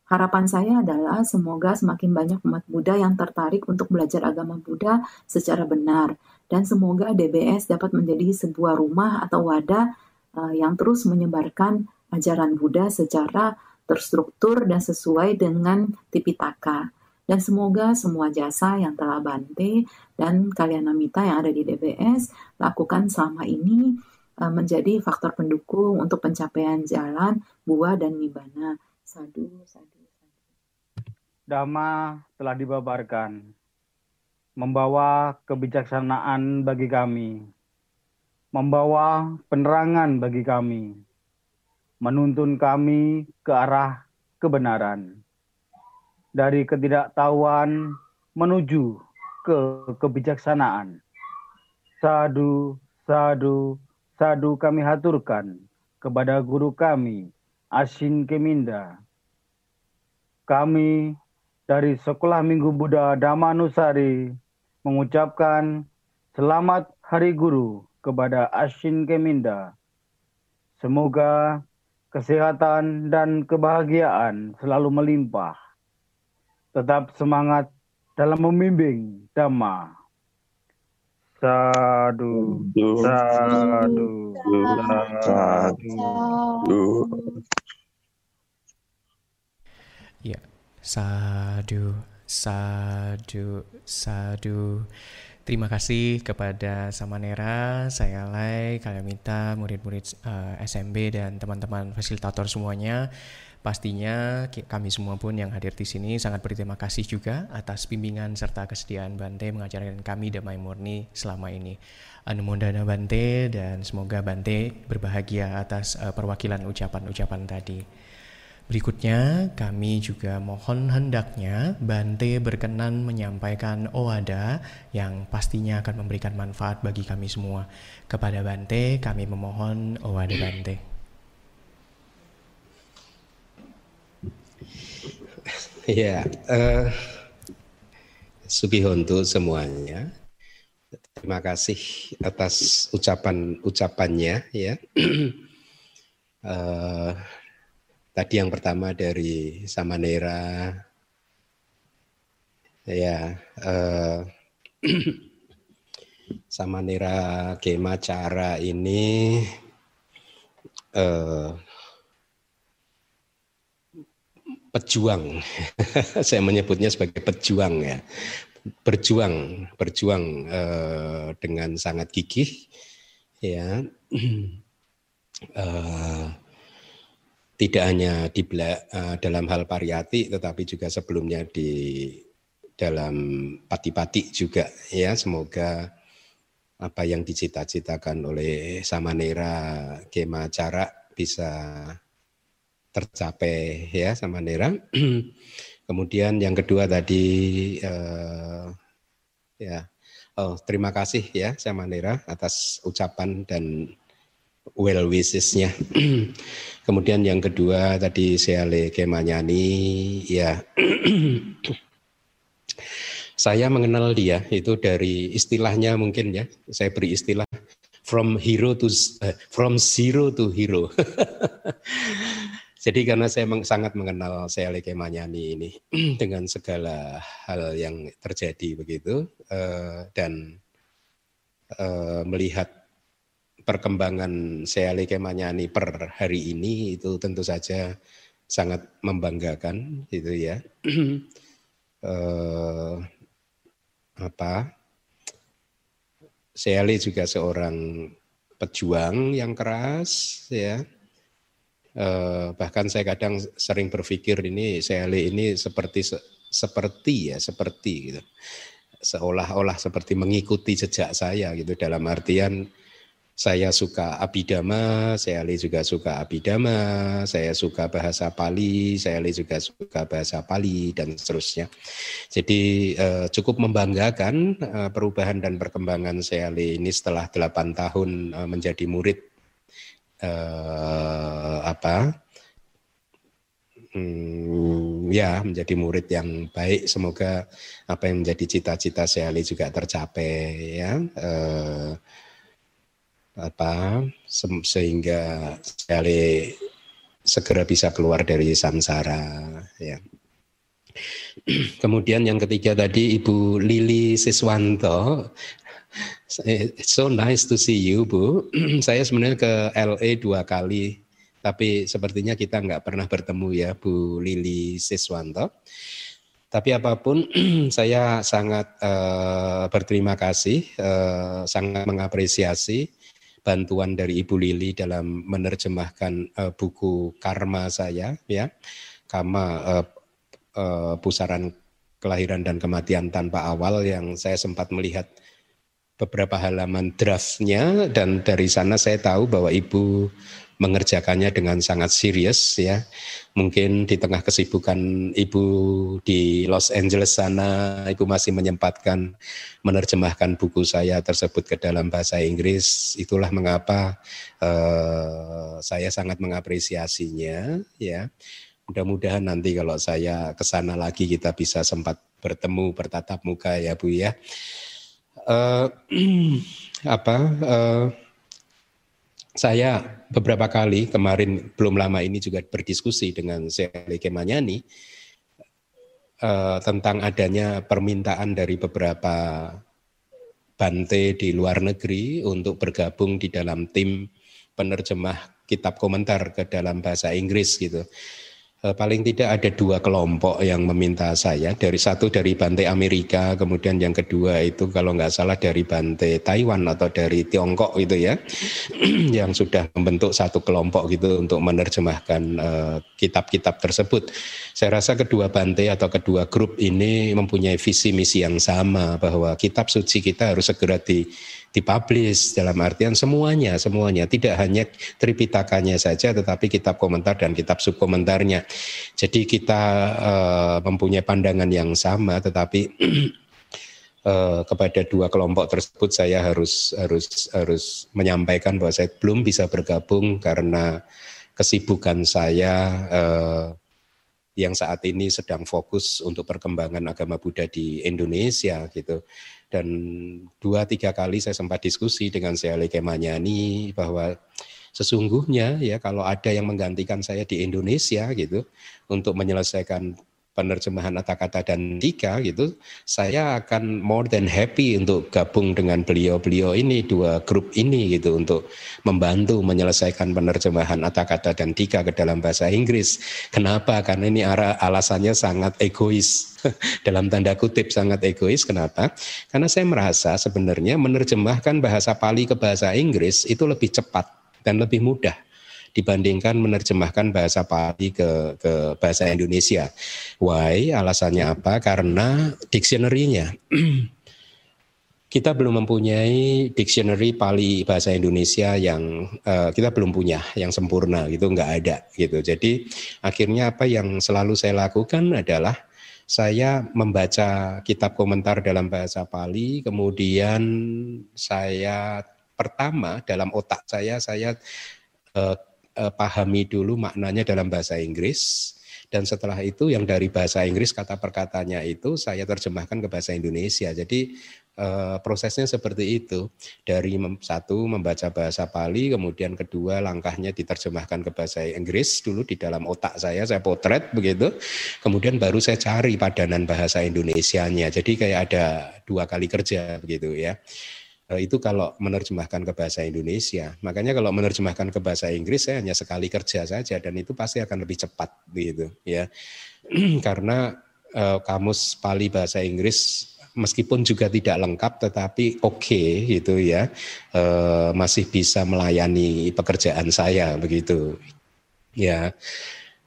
Harapan saya adalah semoga semakin banyak umat Buddha yang tertarik untuk belajar agama Buddha secara benar. Dan semoga DBS dapat menjadi sebuah rumah atau wadah uh, yang terus menyebarkan ajaran Buddha secara terstruktur dan sesuai dengan Tipitaka. Dan semoga semua jasa yang telah Bante dan kalian Namita yang ada di DBS lakukan selama ini uh, menjadi faktor pendukung untuk pencapaian jalan buah dan nibana. Sadu, sadu. Dhamma telah dibabarkan, membawa kebijaksanaan bagi kami, membawa penerangan bagi kami, menuntun kami ke arah kebenaran, dari ketidaktahuan menuju ke kebijaksanaan. Sadu, sadu, sadu kami haturkan kepada guru kami, Asin Keminda. Kami dari Sekolah Minggu Buddha Damanusari mengucapkan selamat Hari Guru kepada Ashin Keminda. Semoga kesehatan dan kebahagiaan selalu melimpah. Tetap semangat dalam membimbing Dhamma. Sadu, sadu, sadu. sadu. Ya, Sadu, sadu, sadu. Terima kasih kepada Samanera, saya Lai, kalian minta murid-murid uh, eh, SMB dan teman-teman fasilitator semuanya. Pastinya kami semua pun yang hadir di sini sangat berterima kasih juga atas bimbingan serta kesediaan Bante mengajarkan kami damai murni selama ini. Anumodana Bante dan semoga Bante berbahagia atas uh, perwakilan ucapan-ucapan tadi. Berikutnya, kami juga mohon hendaknya Bante berkenan menyampaikan oada yang pastinya akan memberikan manfaat bagi kami semua. Kepada Bante, kami memohon oada Bante. Ya, uh, Sugihontu semuanya. Terima kasih atas ucapan-ucapannya ya. uh, Tadi yang pertama dari Samanera, ya, uh, Samanera Gema Cara ini eh, pejuang. Saya menyebutnya sebagai pejuang ya. Berjuang, berjuang eh, dengan sangat gigih ya. eh, tidak hanya di uh, dalam hal pariyati tetapi juga sebelumnya di dalam pati-pati juga ya semoga apa yang dicita-citakan oleh Samanera Gema Cara bisa tercapai ya Samanera. Kemudian yang kedua tadi uh, ya oh terima kasih ya Samanera atas ucapan dan well wishes-nya. Kemudian yang kedua tadi Seale Kemanyani ya saya mengenal dia itu dari istilahnya mungkin ya. Saya beri istilah from hero to uh, from zero to hero. Jadi karena saya sangat mengenal Seale Kemanyani ini dengan segala hal yang terjadi begitu uh, dan uh, melihat perkembangan Seale Kemanyani per hari ini itu tentu saja sangat membanggakan gitu ya. eh, apa? Juga seorang pejuang yang keras ya. Eh, bahkan saya kadang sering berpikir ini Seale ini seperti seperti ya seperti gitu seolah-olah seperti mengikuti jejak saya gitu dalam artian saya suka abidama, saya juga suka abidama, saya suka bahasa Pali, saya juga suka bahasa Pali dan seterusnya. Jadi eh, cukup membanggakan eh, perubahan dan perkembangan saya ini setelah 8 tahun eh, menjadi murid eh, apa? Hmm, ya menjadi murid yang baik. Semoga apa yang menjadi cita-cita saya juga tercapai ya. Eh, apa sehingga sekali segera bisa keluar dari samsara ya. Kemudian yang ketiga tadi Ibu Lili Siswanto So nice to see you Bu. Saya sebenarnya ke LA dua kali, tapi sepertinya kita nggak pernah bertemu ya Bu Lili Siswanto. Tapi apa pun, saya sangat uh, berterima kasih, uh, sangat mengapresiasi bantuan dari Ibu Lili dalam menerjemahkan uh, buku Karma saya ya. Karma uh, uh, pusaran kelahiran dan kematian tanpa awal yang saya sempat melihat beberapa halaman draftnya dan dari sana saya tahu bahwa Ibu mengerjakannya dengan sangat serius ya. Mungkin di tengah kesibukan Ibu di Los Angeles sana, Ibu masih menyempatkan menerjemahkan buku saya tersebut ke dalam bahasa Inggris. Itulah mengapa uh, saya sangat mengapresiasinya ya. Mudah-mudahan nanti kalau saya ke sana lagi kita bisa sempat bertemu bertatap muka ya Bu ya. Uh, apa uh, saya beberapa kali kemarin belum lama ini juga berdiskusi dengan Seli Kemanyani uh, tentang adanya permintaan dari beberapa bante di luar negeri untuk bergabung di dalam tim penerjemah kitab komentar ke dalam bahasa Inggris gitu. Eh, paling tidak ada dua kelompok yang meminta saya. Dari satu dari Bante Amerika kemudian yang kedua itu kalau nggak salah dari Bante Taiwan atau dari Tiongkok itu ya. Yang sudah membentuk satu kelompok gitu untuk menerjemahkan eh, kitab-kitab uh, tersebut. Saya rasa kedua Bante atau kedua grup ini mempunyai visi misi yang sama bahwa kitab suci kita harus segera di dipublish dalam artian semuanya semuanya. Tidak hanya tripitakanya saja tetapi kitab komentar dan kitab subkomentarnya. Jadi kita uh, mempunyai pandangan yang sama tetapi uh, kepada dua kelompok tersebut saya harus harus harus menyampaikan bahwa saya belum bisa bergabung karena kesibukan saya uh, yang saat ini sedang fokus untuk perkembangan agama Buddha di Indonesia gitu dan dua tiga kali saya sempat diskusi dengan Seale Kemanyani bahwa sesungguhnya ya kalau ada yang menggantikan saya di Indonesia gitu untuk menyelesaikan penerjemahan kata-kata dan tika gitu, saya akan more than happy untuk gabung dengan beliau-beliau ini dua grup ini gitu untuk membantu menyelesaikan penerjemahan kata-kata dan tika ke dalam bahasa Inggris. Kenapa? Karena ini arah alasannya sangat egois dalam tanda kutip sangat egois. Kenapa? Karena saya merasa sebenarnya menerjemahkan bahasa Pali ke bahasa Inggris itu lebih cepat dan lebih mudah dibandingkan menerjemahkan bahasa Pali ke, ke bahasa Indonesia. Why? Alasannya apa? Karena dictionary-nya. kita belum mempunyai dictionary Pali bahasa Indonesia yang uh, kita belum punya yang sempurna gitu nggak ada gitu jadi akhirnya apa yang selalu saya lakukan adalah saya membaca kitab komentar dalam bahasa Pali kemudian saya pertama dalam otak saya saya uh, pahami dulu maknanya dalam bahasa Inggris dan setelah itu yang dari bahasa Inggris kata perkatanya itu saya terjemahkan ke bahasa Indonesia. Jadi uh, prosesnya seperti itu. Dari satu membaca bahasa Pali, kemudian kedua langkahnya diterjemahkan ke bahasa Inggris dulu di dalam otak saya saya potret begitu. Kemudian baru saya cari padanan bahasa Indonesianya. Jadi kayak ada dua kali kerja begitu ya. Eh, itu kalau menerjemahkan ke bahasa Indonesia. Makanya kalau menerjemahkan ke bahasa Inggris saya hanya sekali kerja saja dan itu pasti akan lebih cepat gitu ya. Karena uh, kamus Pali bahasa Inggris meskipun juga tidak lengkap tetapi oke okay, gitu ya. Uh, masih bisa melayani pekerjaan saya begitu. Ya.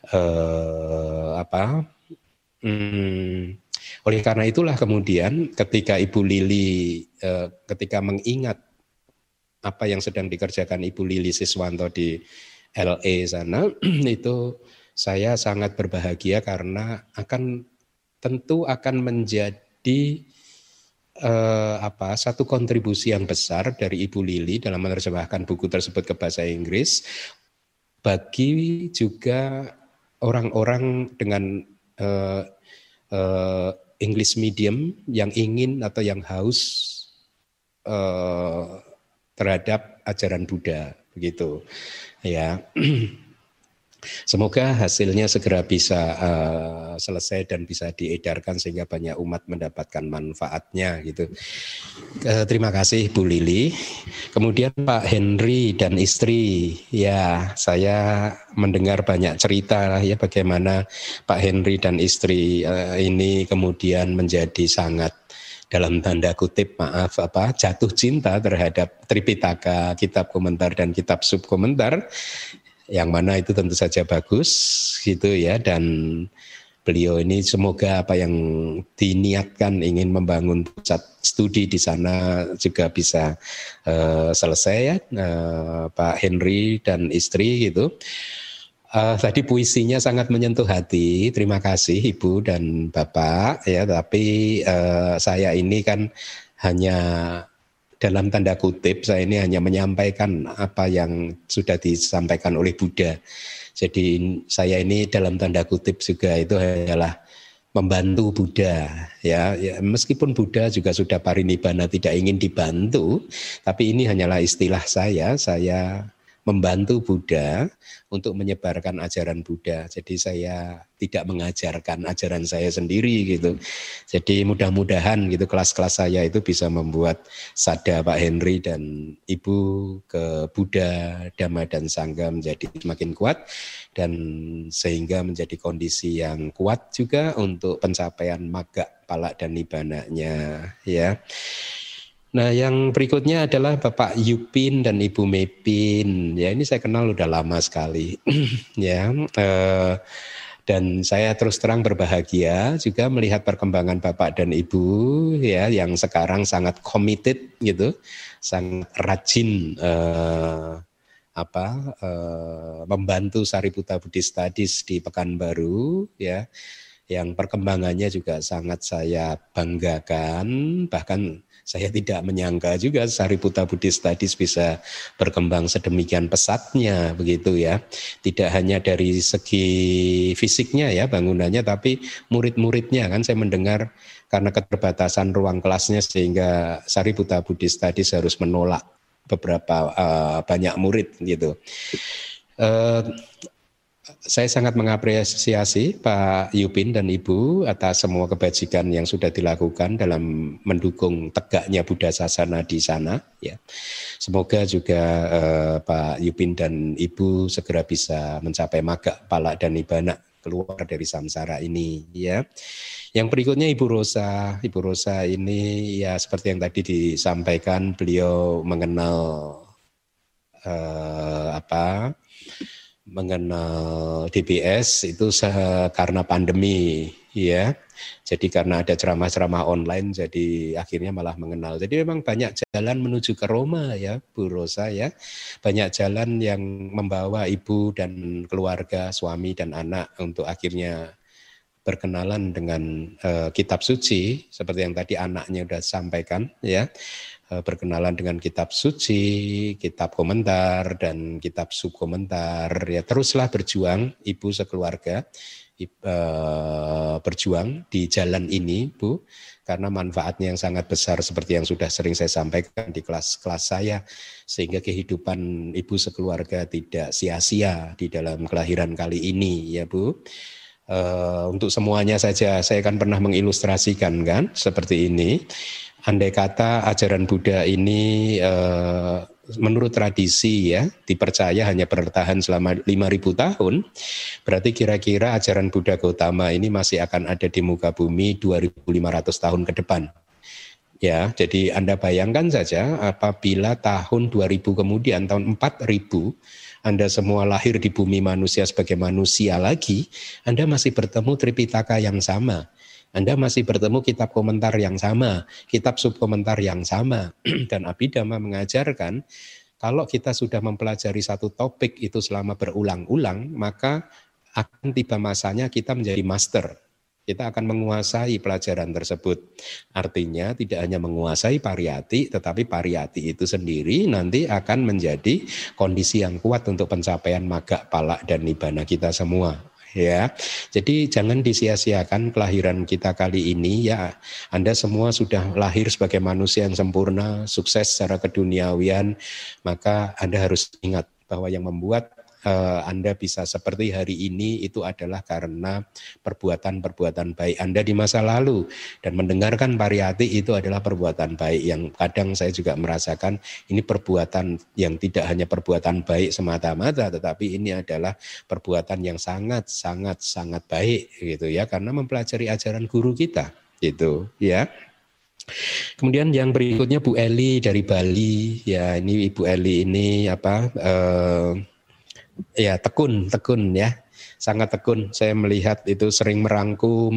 Uh, apa? Hmm, oleh karena itulah kemudian ketika Ibu Lili eh, ketika mengingat apa yang sedang dikerjakan Ibu Lili Siswanto di LA sana itu saya sangat berbahagia karena akan tentu akan menjadi eh, apa satu kontribusi yang besar dari Ibu Lili dalam menerjemahkan buku tersebut ke bahasa Inggris bagi juga orang-orang dengan eh, eh, English medium yang ingin atau yang haus uh, terhadap ajaran Buddha begitu. Ya Semoga hasilnya segera bisa uh, selesai dan bisa diedarkan sehingga banyak umat mendapatkan manfaatnya gitu. Uh, terima kasih Bu Lili. Kemudian Pak Henry dan istri, ya saya mendengar banyak cerita ya bagaimana Pak Henry dan istri uh, ini kemudian menjadi sangat dalam tanda kutip maaf apa jatuh cinta terhadap Tripitaka, kitab komentar dan kitab subkomentar yang mana itu tentu saja bagus gitu ya dan beliau ini semoga apa yang diniatkan ingin membangun pusat studi di sana juga bisa uh, selesai ya uh, Pak Henry dan istri gitu. Uh, tadi puisinya sangat menyentuh hati. Terima kasih Ibu dan Bapak ya. Tapi uh, saya ini kan hanya dalam tanda kutip saya ini hanya menyampaikan apa yang sudah disampaikan oleh Buddha. Jadi saya ini dalam tanda kutip juga itu adalah membantu Buddha ya, ya meskipun Buddha juga sudah parinibbana tidak ingin dibantu tapi ini hanyalah istilah saya saya membantu Buddha untuk menyebarkan ajaran Buddha. Jadi saya tidak mengajarkan ajaran saya sendiri gitu. Jadi mudah-mudahan gitu kelas-kelas saya itu bisa membuat sada Pak Henry dan Ibu ke Buddha, Dhamma dan Sangga menjadi semakin kuat dan sehingga menjadi kondisi yang kuat juga untuk pencapaian maga palak dan nibananya ya. Nah, yang berikutnya adalah Bapak Yupin dan Ibu Mepin. Ya, ini saya kenal udah lama sekali. ya, eh, dan saya terus terang berbahagia juga melihat perkembangan Bapak dan Ibu ya yang sekarang sangat committed gitu, sangat rajin eh, apa eh, membantu Sariputa Buddhist Studies di Pekanbaru ya yang perkembangannya juga sangat saya banggakan bahkan saya tidak menyangka juga Sariputa Buddhist Studies bisa berkembang sedemikian pesatnya begitu ya. Tidak hanya dari segi fisiknya ya bangunannya tapi murid-muridnya kan saya mendengar karena keterbatasan ruang kelasnya sehingga Sariputa Buddhist Studies harus menolak beberapa uh, banyak murid gitu. Uh, saya sangat mengapresiasi Pak Yupin dan Ibu atas semua kebajikan yang sudah dilakukan dalam mendukung tegaknya Buddha Sasana di sana. Ya, semoga juga eh, Pak Yupin dan Ibu segera bisa mencapai maga pala dan ibana keluar dari samsara ini. Ya, yang berikutnya Ibu Rosa. Ibu Rosa ini ya seperti yang tadi disampaikan, beliau mengenal eh, apa? Mengenal DBS itu karena pandemi ya. Jadi karena ada ceramah-ceramah online jadi akhirnya malah mengenal. Jadi memang banyak jalan menuju ke Roma ya Bu Rosa ya. Banyak jalan yang membawa ibu dan keluarga, suami dan anak untuk akhirnya berkenalan dengan uh, kitab suci seperti yang tadi anaknya sudah sampaikan ya berkenalan dengan kitab suci, kitab komentar dan kitab subkomentar. Ya teruslah berjuang ibu sekeluarga eh, berjuang di jalan ini, Bu, karena manfaatnya yang sangat besar seperti yang sudah sering saya sampaikan di kelas-kelas saya sehingga kehidupan ibu sekeluarga tidak sia-sia di dalam kelahiran kali ini, ya, Bu. Uh, untuk semuanya saja saya akan pernah mengilustrasikan kan seperti ini andai kata ajaran Buddha ini eh, menurut tradisi ya dipercaya hanya bertahan selama 5000 tahun berarti kira-kira ajaran Buddha Gautama ini masih akan ada di muka bumi 2500 tahun ke depan. Ya jadi Anda bayangkan saja apabila tahun 2000 kemudian tahun 4000 anda semua lahir di bumi manusia sebagai manusia lagi, Anda masih bertemu Tripitaka yang sama anda masih bertemu kitab komentar yang sama, kitab subkomentar yang sama. Dan Abhidhamma mengajarkan kalau kita sudah mempelajari satu topik itu selama berulang-ulang, maka akan tiba masanya kita menjadi master. Kita akan menguasai pelajaran tersebut. Artinya tidak hanya menguasai pariyati, tetapi pariyati itu sendiri nanti akan menjadi kondisi yang kuat untuk pencapaian maga, palak, dan nibana kita semua ya. Jadi jangan disia-siakan kelahiran kita kali ini ya. Anda semua sudah lahir sebagai manusia yang sempurna, sukses secara keduniawian, maka Anda harus ingat bahwa yang membuat Anda bisa seperti hari ini itu adalah karena perbuatan-perbuatan baik Anda di masa lalu dan mendengarkan pariyati itu adalah perbuatan baik yang kadang saya juga merasakan ini perbuatan yang tidak hanya perbuatan baik semata-mata tetapi ini adalah perbuatan yang sangat sangat sangat baik gitu ya karena mempelajari ajaran guru kita gitu ya. Kemudian yang berikutnya Bu Eli dari Bali, ya ini Ibu Eli ini apa eh, ya tekun, tekun ya, sangat tekun. Saya melihat itu sering merangkum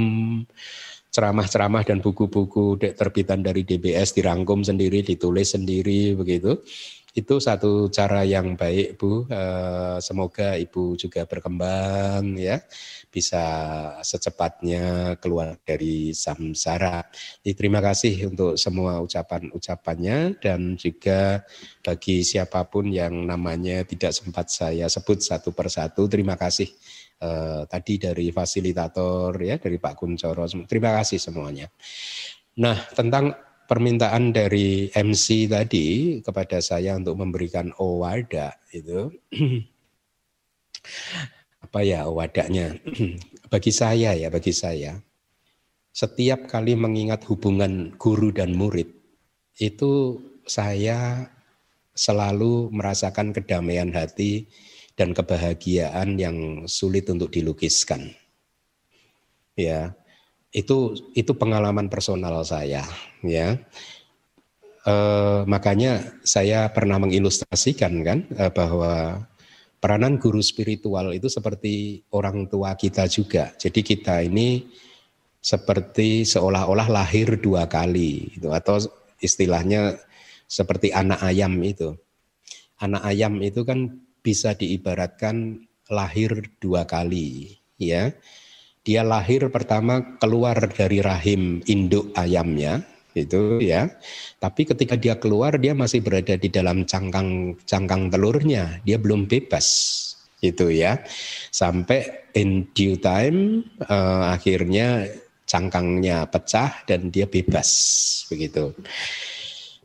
ceramah-ceramah dan buku-buku terbitan dari DBS dirangkum sendiri, ditulis sendiri begitu. Itu satu cara yang baik, Bu. Eh, semoga Ibu juga berkembang ya bisa secepatnya keluar dari samsara. Terima kasih untuk semua ucapan-ucapannya dan juga bagi siapa pun yang namanya tidak sempat saya sebut satu persatu, terima kasih eh, tadi dari fasilitator ya dari Pak Kuncoro. Terima kasih semuanya. Nah, tentang permintaan dari MC tadi kepada saya untuk memberikan owada itu. Apa ya wadahnya bagi saya ya bagi saya setiap kali mengingat hubungan guru dan murid itu saya selalu merasakan kedamaian hati dan kebahagiaan yang sulit untuk dilukiskan. Ya itu itu pengalaman personal saya ya e, makanya saya pernah mengilustrasikan kan eh, bahwa peranan guru spiritual itu seperti orang tua kita juga. Jadi kita ini seperti seolah-olah lahir dua kali itu atau istilahnya seperti anak ayam itu. Anak ayam itu kan bisa diibaratkan lahir dua kali ya. Dia lahir pertama keluar dari rahim induk ayamnya itu ya. Tapi ketika dia keluar dia masih berada di dalam cangkang cangkang telurnya, dia belum bebas itu ya. Sampai in due time uh, akhirnya cangkangnya pecah dan dia bebas begitu.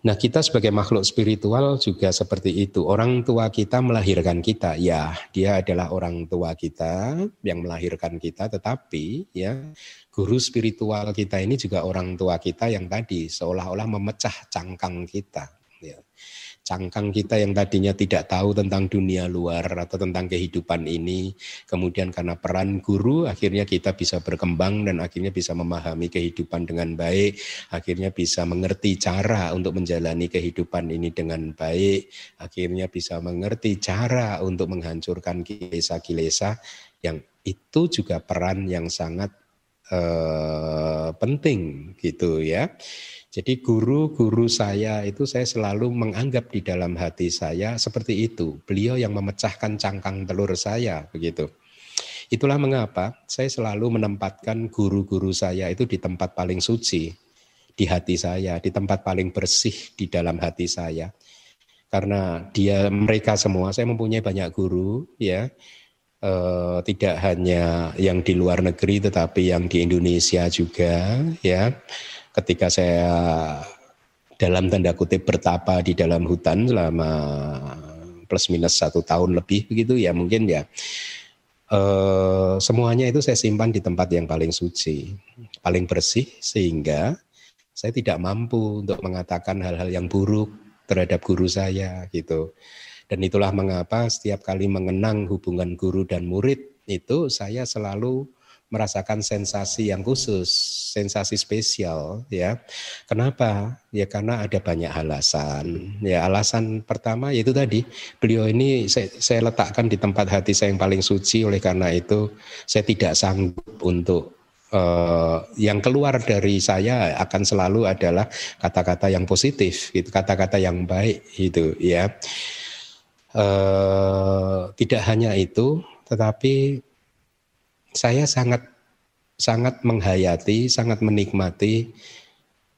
Nah, kita sebagai makhluk spiritual juga seperti itu. Orang tua kita melahirkan kita, ya, dia adalah orang tua kita yang melahirkan kita, tetapi ya, guru spiritual kita ini juga orang tua kita yang tadi seolah-olah memecah cangkang kita, cangkang kita yang tadinya tidak tahu tentang dunia luar atau tentang kehidupan ini, kemudian karena peran guru akhirnya kita bisa berkembang dan akhirnya bisa memahami kehidupan dengan baik, akhirnya bisa mengerti cara untuk menjalani kehidupan ini dengan baik, akhirnya bisa mengerti cara untuk menghancurkan kilesa-kilesa yang itu juga peran yang sangat eh, penting gitu ya. Jadi guru-guru saya itu saya selalu menganggap di dalam hati saya seperti itu. Beliau yang memecahkan cangkang telur saya begitu. Itulah mengapa saya selalu menempatkan guru-guru saya itu di tempat paling suci di hati saya, di tempat paling bersih di dalam hati saya. Karena dia mereka semua saya mempunyai banyak guru ya. E, tidak hanya yang di luar negeri tetapi yang di Indonesia juga ya ketika saya dalam tanda kutip bertapa di dalam hutan selama plus minus satu tahun lebih begitu ya mungkin ya eh, semuanya itu saya simpan di tempat yang paling suci paling bersih sehingga saya tidak mampu untuk mengatakan hal-hal yang buruk terhadap guru saya gitu. Dan itulah mengapa setiap kali mengenang hubungan guru dan murid itu saya selalu merasakan sensasi yang khusus, sensasi spesial ya. Kenapa? Ya karena ada banyak alasan. Ya alasan pertama yaitu tadi beliau ini saya, saya letakkan di tempat hati saya yang paling suci oleh karena itu saya tidak sanggup untuk uh, yang keluar dari saya akan selalu adalah kata-kata yang positif, gitu, kata-kata yang baik itu ya. Uh, tidak hanya itu, tetapi saya sangat sangat menghayati, sangat menikmati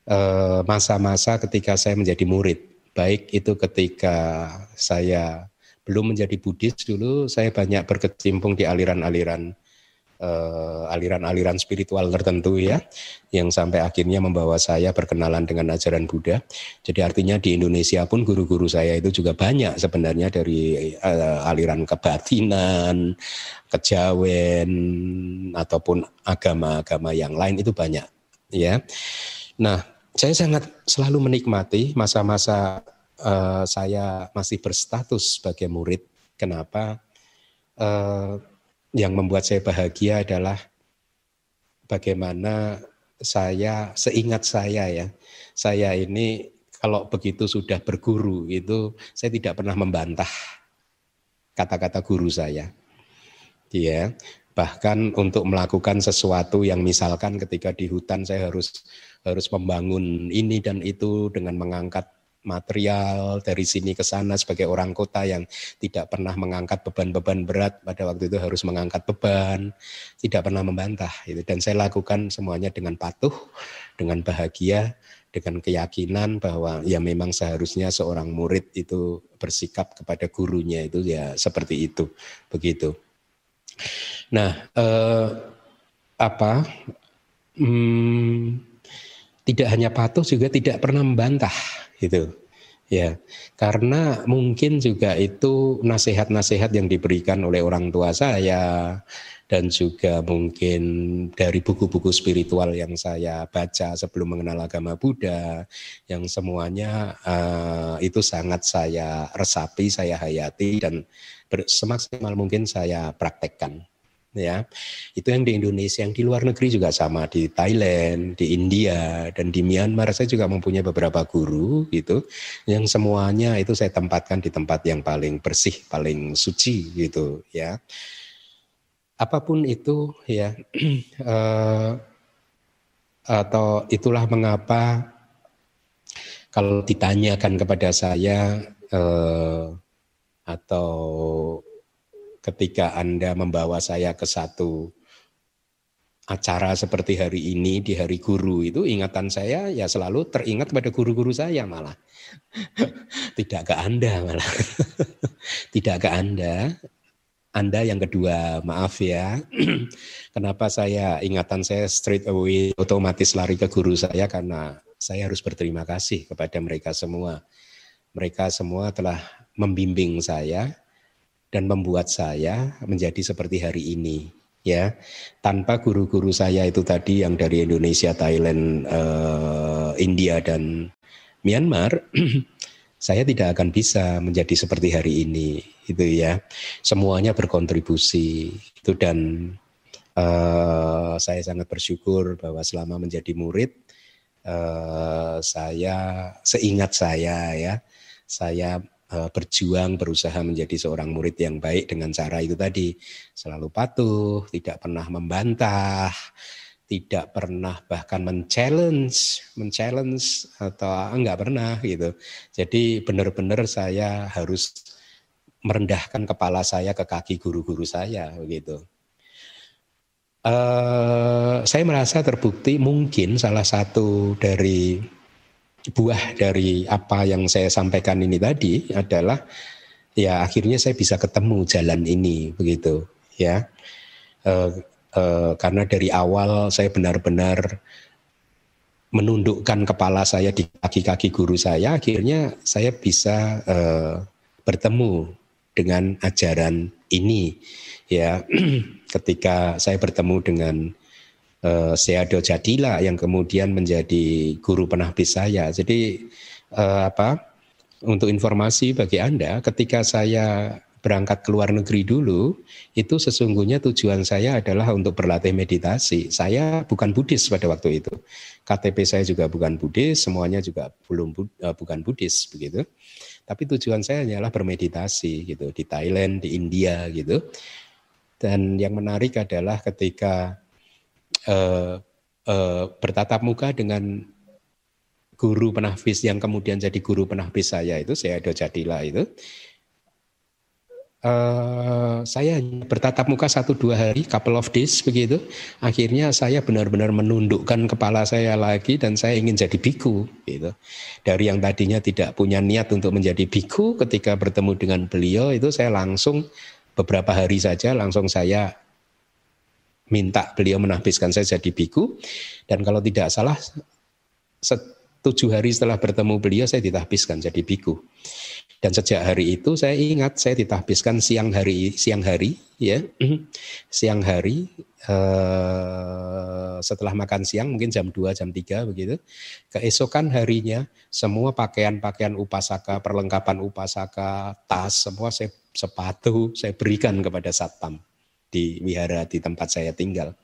eh, masa-masa ketika saya menjadi murid. Baik itu ketika saya belum menjadi Buddhis dulu, saya banyak berkecimpung di aliran-aliran uh, aliran-aliran spiritual tertentu ya yang sampai akhirnya membawa saya berkenalan dengan ajaran Buddha. Jadi artinya di Indonesia pun guru-guru saya itu juga banyak sebenarnya dari uh, aliran kebatinan, kejawen ataupun agama-agama yang lain itu banyak ya. Nah, saya sangat selalu menikmati masa-masa uh, saya masih berstatus sebagai murid. Kenapa? Uh, yang membuat saya bahagia adalah bagaimana saya seingat saya ya saya ini kalau begitu sudah berguru itu saya tidak pernah membantah kata-kata guru saya. Ya bahkan untuk melakukan sesuatu yang misalkan ketika di hutan saya harus harus membangun ini dan itu dengan mengangkat material dari sini ke sana sebagai orang kota yang tidak pernah mengangkat beban-beban berat pada waktu itu harus mengangkat beban tidak pernah membantah itu dan saya lakukan semuanya dengan patuh dengan bahagia dengan keyakinan bahwa ya memang seharusnya seorang murid itu bersikap kepada gurunya itu ya seperti itu begitu. Nah eh, apa hmm, tidak hanya patuh juga tidak pernah membantah itu ya karena mungkin juga itu nasihat-nasihat yang diberikan oleh orang tua saya dan juga mungkin dari buku-buku spiritual yang saya baca sebelum mengenal agama Buddha yang semuanya uh, itu sangat saya resapi, saya hayati dan semaksimal mungkin saya praktekkan ya. Itu yang di Indonesia yang di luar negeri juga sama. Di Thailand di India dan di Myanmar. Saya juga mempunyai beberapa guru gitu yang semuanya itu saya tempatkan di tempat yang paling bersih paling suci gitu ya. Apa pun itu ya uh, atau itulah mengapa kalau ditanyakan kepada saya uh, atau ketika Anda membawa saya ke satu acara seperti hari ini di hari guru itu ingatan saya ya selalu teringat pada guru-guru saya malah. Tidak ke Anda malah. Tidak ke Anda. Anda yang kedua, maaf ya. Kenapa saya ingatan saya straight away otomatis lari ke guru saya? Karena saya harus berterima kasih kepada mereka semua. Mereka semua telah membimbing saya dan membuat saya menjadi seperti hari ini ya tanpa guru-guru saya itu tadi yang dari Indonesia, Thailand, uh, India dan Myanmar, saya tidak akan bisa menjadi seperti hari ini, itu ya. Semuanya berkontribusi itu dan uh, saya sangat bersyukur bahwa selama menjadi murid, uh, saya seingat saya ya, saya Eh, berjuang berusaha menjadi seorang murid yang baik dengan cara itu tadi. Selalu patuh tidak pernah membantah tidak pernah bahkan men-challenge men-challenge atau enggak pernah gitu. Jadi benar-benar saya harus merendahkan kepala saya ke kaki guru-guru saya begitu uh, saya merasa terbukti mungkin salah satu dari buah dari apa yang saya sampaikan ini tadi adalah ya akhirnya saya bisa ketemu jalan ini begitu ya. E, e, karena dari awal saya benar-benar menundukkan kepala saya di kaki-kaki guru saya akhirnya saya bisa e, bertemu dengan ajaran ini ya. Ketika saya bertemu dengan uh, Seado Jadila yang kemudian menjadi guru penahbis saya. Jadi uh, apa? Untuk informasi bagi Anda, ketika saya berangkat ke luar negeri dulu, itu sesungguhnya tujuan saya adalah untuk berlatih meditasi. Saya bukan Buddhis pada waktu itu. KTP saya juga bukan Buddhis, semuanya juga belum uh, bukan Buddhis begitu. Tapi tujuan saya hanyalah bermeditasi gitu di Thailand, di India gitu. Dan yang menarik adalah ketika uh, uh, bertatap muka dengan guru penahfiz yang kemudian jadi guru penahfiz saya itu saya ada jadilah itu. Uh, saya bertatap muka satu dua hari couple of days begitu. Akhirnya saya benar-benar menundukkan kepala saya lagi dan saya ingin jadi biku gitu. Dari yang tadinya tidak punya niat untuk menjadi biku ketika bertemu dengan beliau itu saya langsung beberapa hari saja langsung saya minta beliau menahbiskan saya jadi biku. Dan kalau tidak salah tujuh hari setelah bertemu beliau saya ditahbiskan jadi biku. Dan sejak hari itu saya ingat saya ditahbiskan siang hari siang hari ya. Siang hari eh, setelah makan siang mungkin jam 2 jam 3 begitu. Keesokan harinya semua pakaian-pakaian upasaka perlengkapan upasaka tas semua saya sepatu saya berikan kepada satpam di wihara di tempat saya tinggal.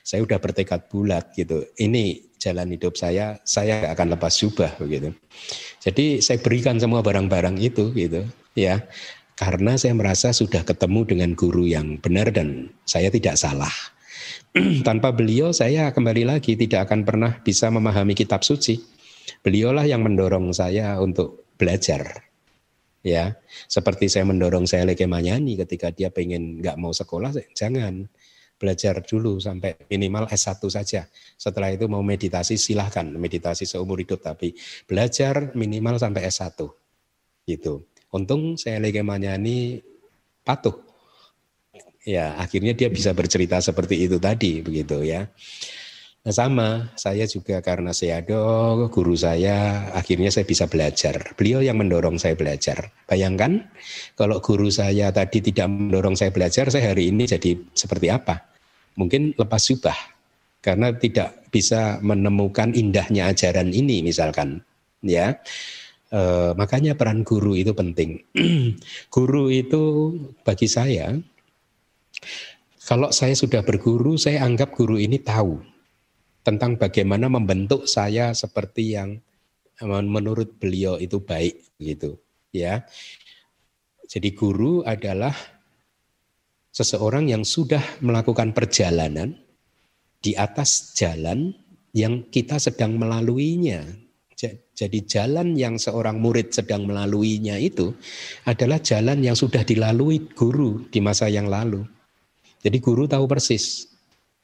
Saya udah bertekad bulat gitu. Ini jalan hidup saya, saya akan lepas jubah begitu. Jadi saya berikan semua barang-barang itu gitu, ya. Karena saya merasa sudah ketemu dengan guru yang benar dan saya tidak salah. Tanpa beliau saya kembali lagi tidak akan pernah bisa memahami kitab suci. Beliaulah yang mendorong saya untuk belajar ya seperti saya mendorong saya lagi Manyani ketika dia pengen nggak mau sekolah jangan. Belajar dulu sampai minimal S1 saja. Setelah itu mau meditasi silahkan. Meditasi seumur hidup tapi belajar minimal sampai S1 gitu. Untung saya lagi Manyani patuh. Ya akhirnya dia bisa bercerita seperti itu tadi begitu ya Nah, sama, saya juga karena ada guru saya, akhirnya saya bisa belajar. Beliau yang mendorong saya belajar. Bayangkan kalau guru saya tadi tidak mendorong saya belajar, saya hari ini jadi seperti apa? Mungkin lepas subah, karena tidak bisa menemukan indahnya ajaran ini misalkan. ya. E, makanya peran guru itu penting. guru itu bagi saya, kalau saya sudah berguru, saya anggap guru ini tahu tentang bagaimana membentuk saya seperti yang menurut beliau itu baik gitu ya. Jadi guru adalah seseorang yang sudah melakukan perjalanan di atas jalan yang kita sedang melaluinya. Jadi jalan yang seorang murid sedang melaluinya itu adalah jalan yang sudah dilalui guru di masa yang lalu. Jadi guru tahu persis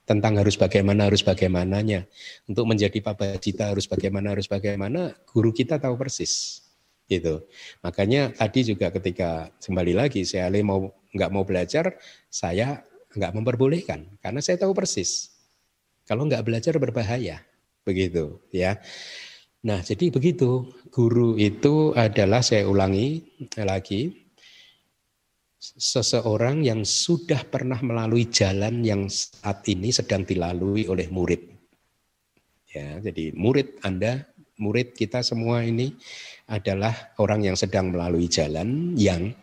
tentang harus bagaimana harus bagaimananya. Untuk menjadi pabajita harus bagaimana harus bagaimana guru kita tahu persis gitu. Makanya tadi juga ketika kembali lagi saya mau nggak mau belajar saya nggak memperbolehkan karena saya tahu persis. Kalau nggak belajar berbahaya begitu ya. Nah, jadi begitu. Guru itu adalah saya ulangi lagi seseorang yang sudah pernah melalui jalan yang saat ini sedang dilalui oleh murid. Ya, jadi murid Anda, murid kita semua ini adalah orang yang sedang melalui jalan yang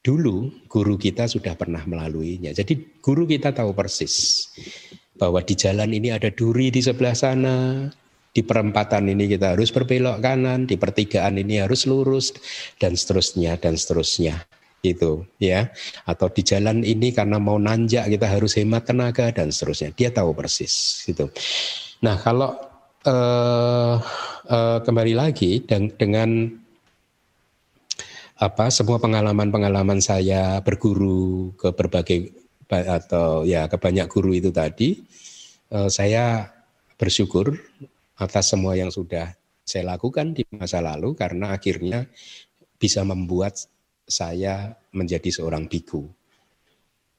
dulu guru kita sudah pernah melaluinya. Jadi guru kita tahu persis bahwa di jalan ini ada duri di sebelah sana, di perempatan ini kita harus berbelok kanan, di pertigaan ini harus lurus dan seterusnya dan seterusnya itu ya. Atau di jalan ini karena mau nanjak kita harus hemat tenaga dan seterusnya. Dia tahu persis gitu. Nah kalau uh, uh, kembali lagi dan dengan apa semua pengalaman-pengalaman saya berguru ke berbagai atau ya ke banyak guru itu tadi uh, saya bersyukur atas semua yang sudah saya lakukan di masa lalu karena akhirnya bisa membuat saya menjadi seorang biku.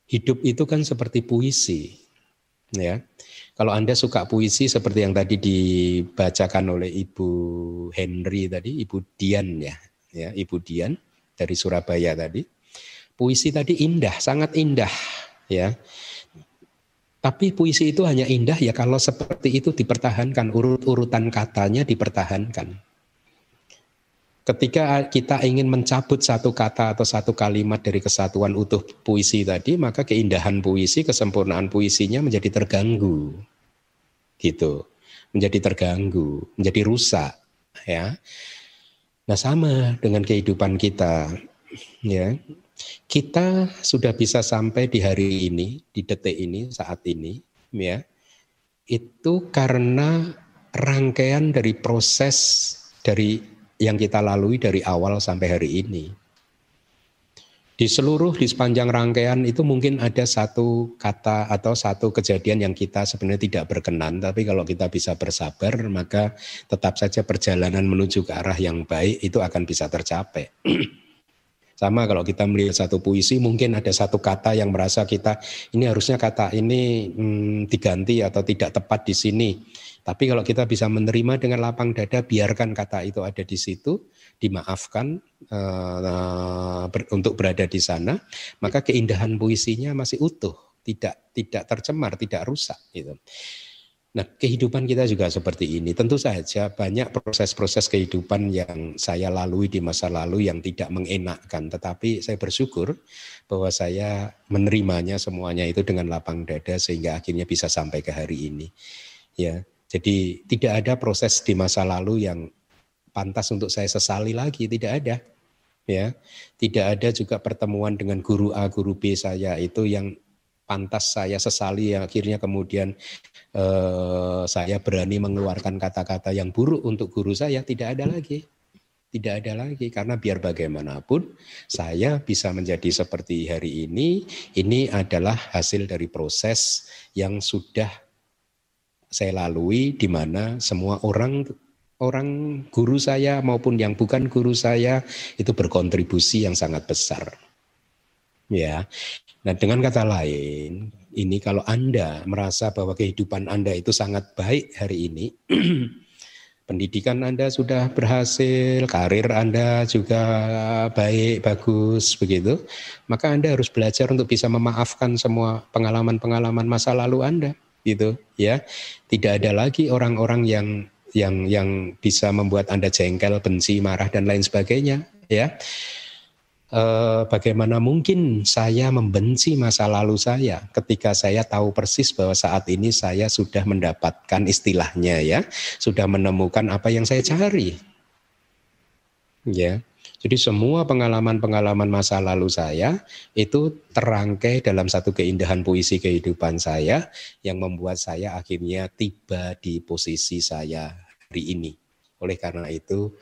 Hidup itu kan seperti puisi, ya. Kalau Anda suka puisi seperti yang tadi dibacakan oleh Ibu Henry tadi, Ibu Dian ya, ya Ibu Dian dari Surabaya tadi. Puisi tadi indah, sangat indah, ya. Tapi puisi itu hanya indah ya kalau seperti itu dipertahankan, urut-urutan katanya dipertahankan. Ketika kita ingin mencabut satu kata atau satu kalimat dari kesatuan utuh puisi tadi, maka keindahan puisi, kesempurnaan puisinya menjadi terganggu. Gitu. Menjadi terganggu, menjadi rusak, ya. Nah, sama dengan kehidupan kita, ya. Kita sudah bisa sampai di hari ini, di detik ini, saat ini, ya. Itu karena rangkaian dari proses dari yang kita lalui dari awal sampai hari ini. Di seluruh, di sepanjang rangkaian itu mungkin ada satu kata atau satu kejadian yang kita sebenarnya tidak berkenan. Tapi kalau kita bisa bersabar, maka tetap saja perjalanan menuju ke arah yang baik itu akan bisa tercapai. Sama kalau kita melihat satu puisi, mungkin ada satu kata yang merasa kita ini harusnya kata ini hmm, diganti atau tidak tepat di sini. Tapi kalau kita bisa menerima dengan lapang dada, biarkan kata itu ada di situ, dimaafkan uh, ber, untuk berada di sana, maka keindahan puisinya masih utuh, tidak tidak tercemar, tidak rusak. Gitu. Nah, kehidupan kita juga seperti ini. Tentu saja banyak proses-proses kehidupan yang saya lalui di masa lalu yang tidak mengenakkan, tetapi saya bersyukur bahwa saya menerimanya semuanya itu dengan lapang dada sehingga akhirnya bisa sampai ke hari ini. Ya, jadi tidak ada proses di masa lalu yang pantas untuk saya sesali lagi, tidak ada. Ya, tidak ada juga pertemuan dengan guru A, guru B saya itu yang pantas saya sesali yang akhirnya kemudian eh, saya berani mengeluarkan kata-kata yang buruk untuk guru saya tidak ada lagi tidak ada lagi karena biar bagaimanapun saya bisa menjadi seperti hari ini ini adalah hasil dari proses yang sudah saya lalui di mana semua orang orang guru saya maupun yang bukan guru saya itu berkontribusi yang sangat besar. Ya. Nah, dengan kata lain, ini kalau Anda merasa bahwa kehidupan Anda itu sangat baik hari ini, pendidikan Anda sudah berhasil, karir Anda juga baik, bagus begitu, maka Anda harus belajar untuk bisa memaafkan semua pengalaman-pengalaman masa lalu Anda gitu ya. Tidak ada lagi orang-orang yang yang yang bisa membuat Anda jengkel, benci, marah dan lain sebagainya ya. E, bagaimana mungkin saya membenci masa lalu saya ketika saya tahu persis bahwa saat ini saya sudah mendapatkan istilahnya ya, sudah menemukan apa yang saya cari. Ya. Jadi semua pengalaman-pengalaman masa lalu saya itu terangkai dalam satu keindahan puisi kehidupan saya yang membuat saya akhirnya tiba di posisi saya hari ini. Oleh karena itu,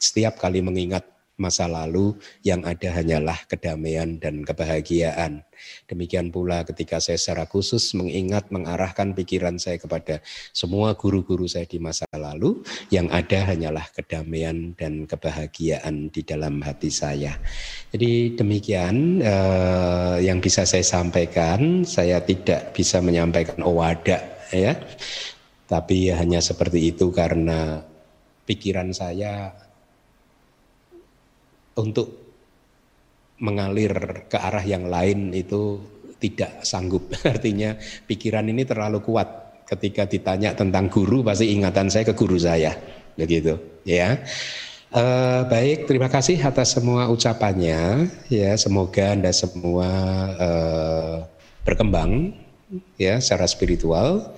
setiap kali mengingat masa lalu yang ada hanyalah kedamaian dan kebahagiaan. Demikian pula ketika saya secara khusus mengingat, mengarahkan pikiran saya kepada semua guru-guru saya di masa lalu, yang ada hanyalah kedamaian dan kebahagiaan di dalam hati saya. Jadi demikian eh, yang bisa saya sampaikan. Saya tidak bisa menyampaikan owada ya Tapi ya hanya seperti itu karena pikiran saya untuk mengalir ke arah yang lain itu tidak sanggup. Artinya pikiran ini terlalu kuat ketika ditanya tentang guru pasti ingatan saya ke guru saya. Begitu, ya. Uh, baik, terima kasih atas semua ucapannya. Ya, semoga anda semua uh, berkembang ya secara spiritual.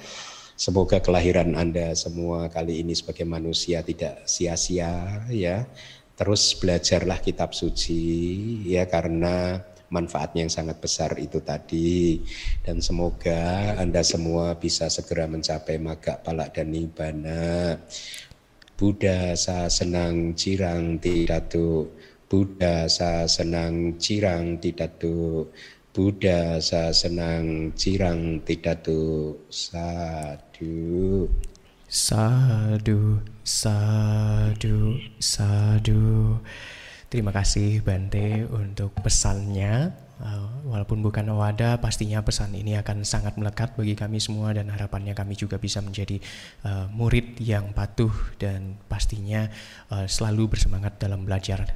Semoga kelahiran anda semua kali ini sebagai manusia tidak sia-sia ya. Terus belajarlah kitab suci ya karena manfaatnya yang sangat besar itu tadi. Dan semoga anda semua bisa segera mencapai maga palak dan nibbana. Buddha sa senang cirang tidak tu Buddha sa senang cirang tidak tu Buddha sa senang cirang tidak tu sadu sadu sadu sadu terima kasih Bante untuk pesannya Uh, walaupun bukan wadah, pastinya pesan ini akan sangat melekat bagi kami semua dan harapannya kami juga bisa menjadi uh, murid yang patuh dan pastinya uh, selalu bersemangat dalam belajar.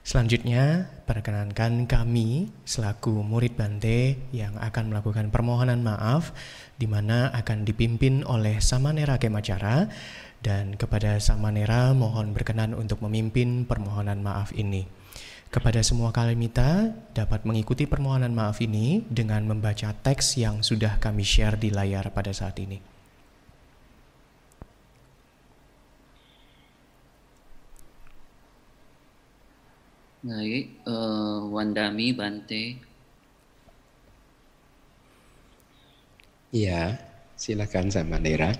Selanjutnya, perkenankan kami selaku murid Bante yang akan melakukan permohonan maaf di mana akan dipimpin oleh Samanera Kemacara dan kepada Samanera mohon berkenan untuk memimpin permohonan maaf ini. Kepada semua kalimita dapat mengikuti permohonan maaf ini dengan membaca teks yang sudah kami share di layar pada saat ini. Baik, uh, Wandami Bante. Ya, silakan sama Nera.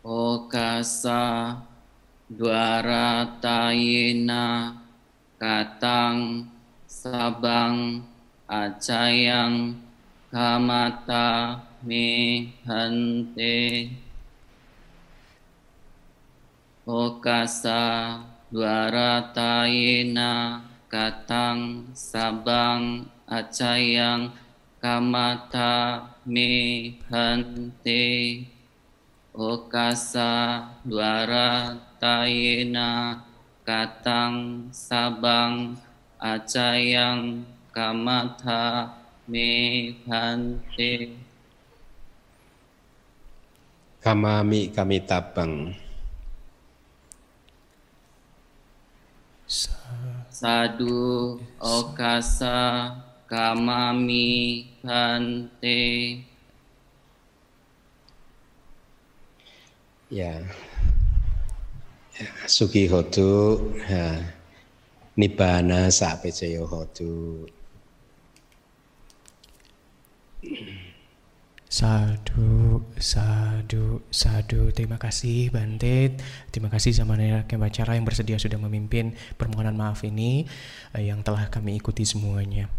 Okasa Dwaratayena katang sabang acayang kamata me hante okasa dwaratayena katang sabang acayang kamata me hante okasa dwaratayena tayena katang sabang acayang kamatha me bhante kamami kami tabang sadu okasa kamami bhante ya Suki hotu ya, Nibbana sapecayo hotu Sadu, sadu, sadu. Terima kasih Bantet. Terima kasih sama Kebacara yang bersedia sudah memimpin permohonan maaf ini eh, yang telah kami ikuti semuanya.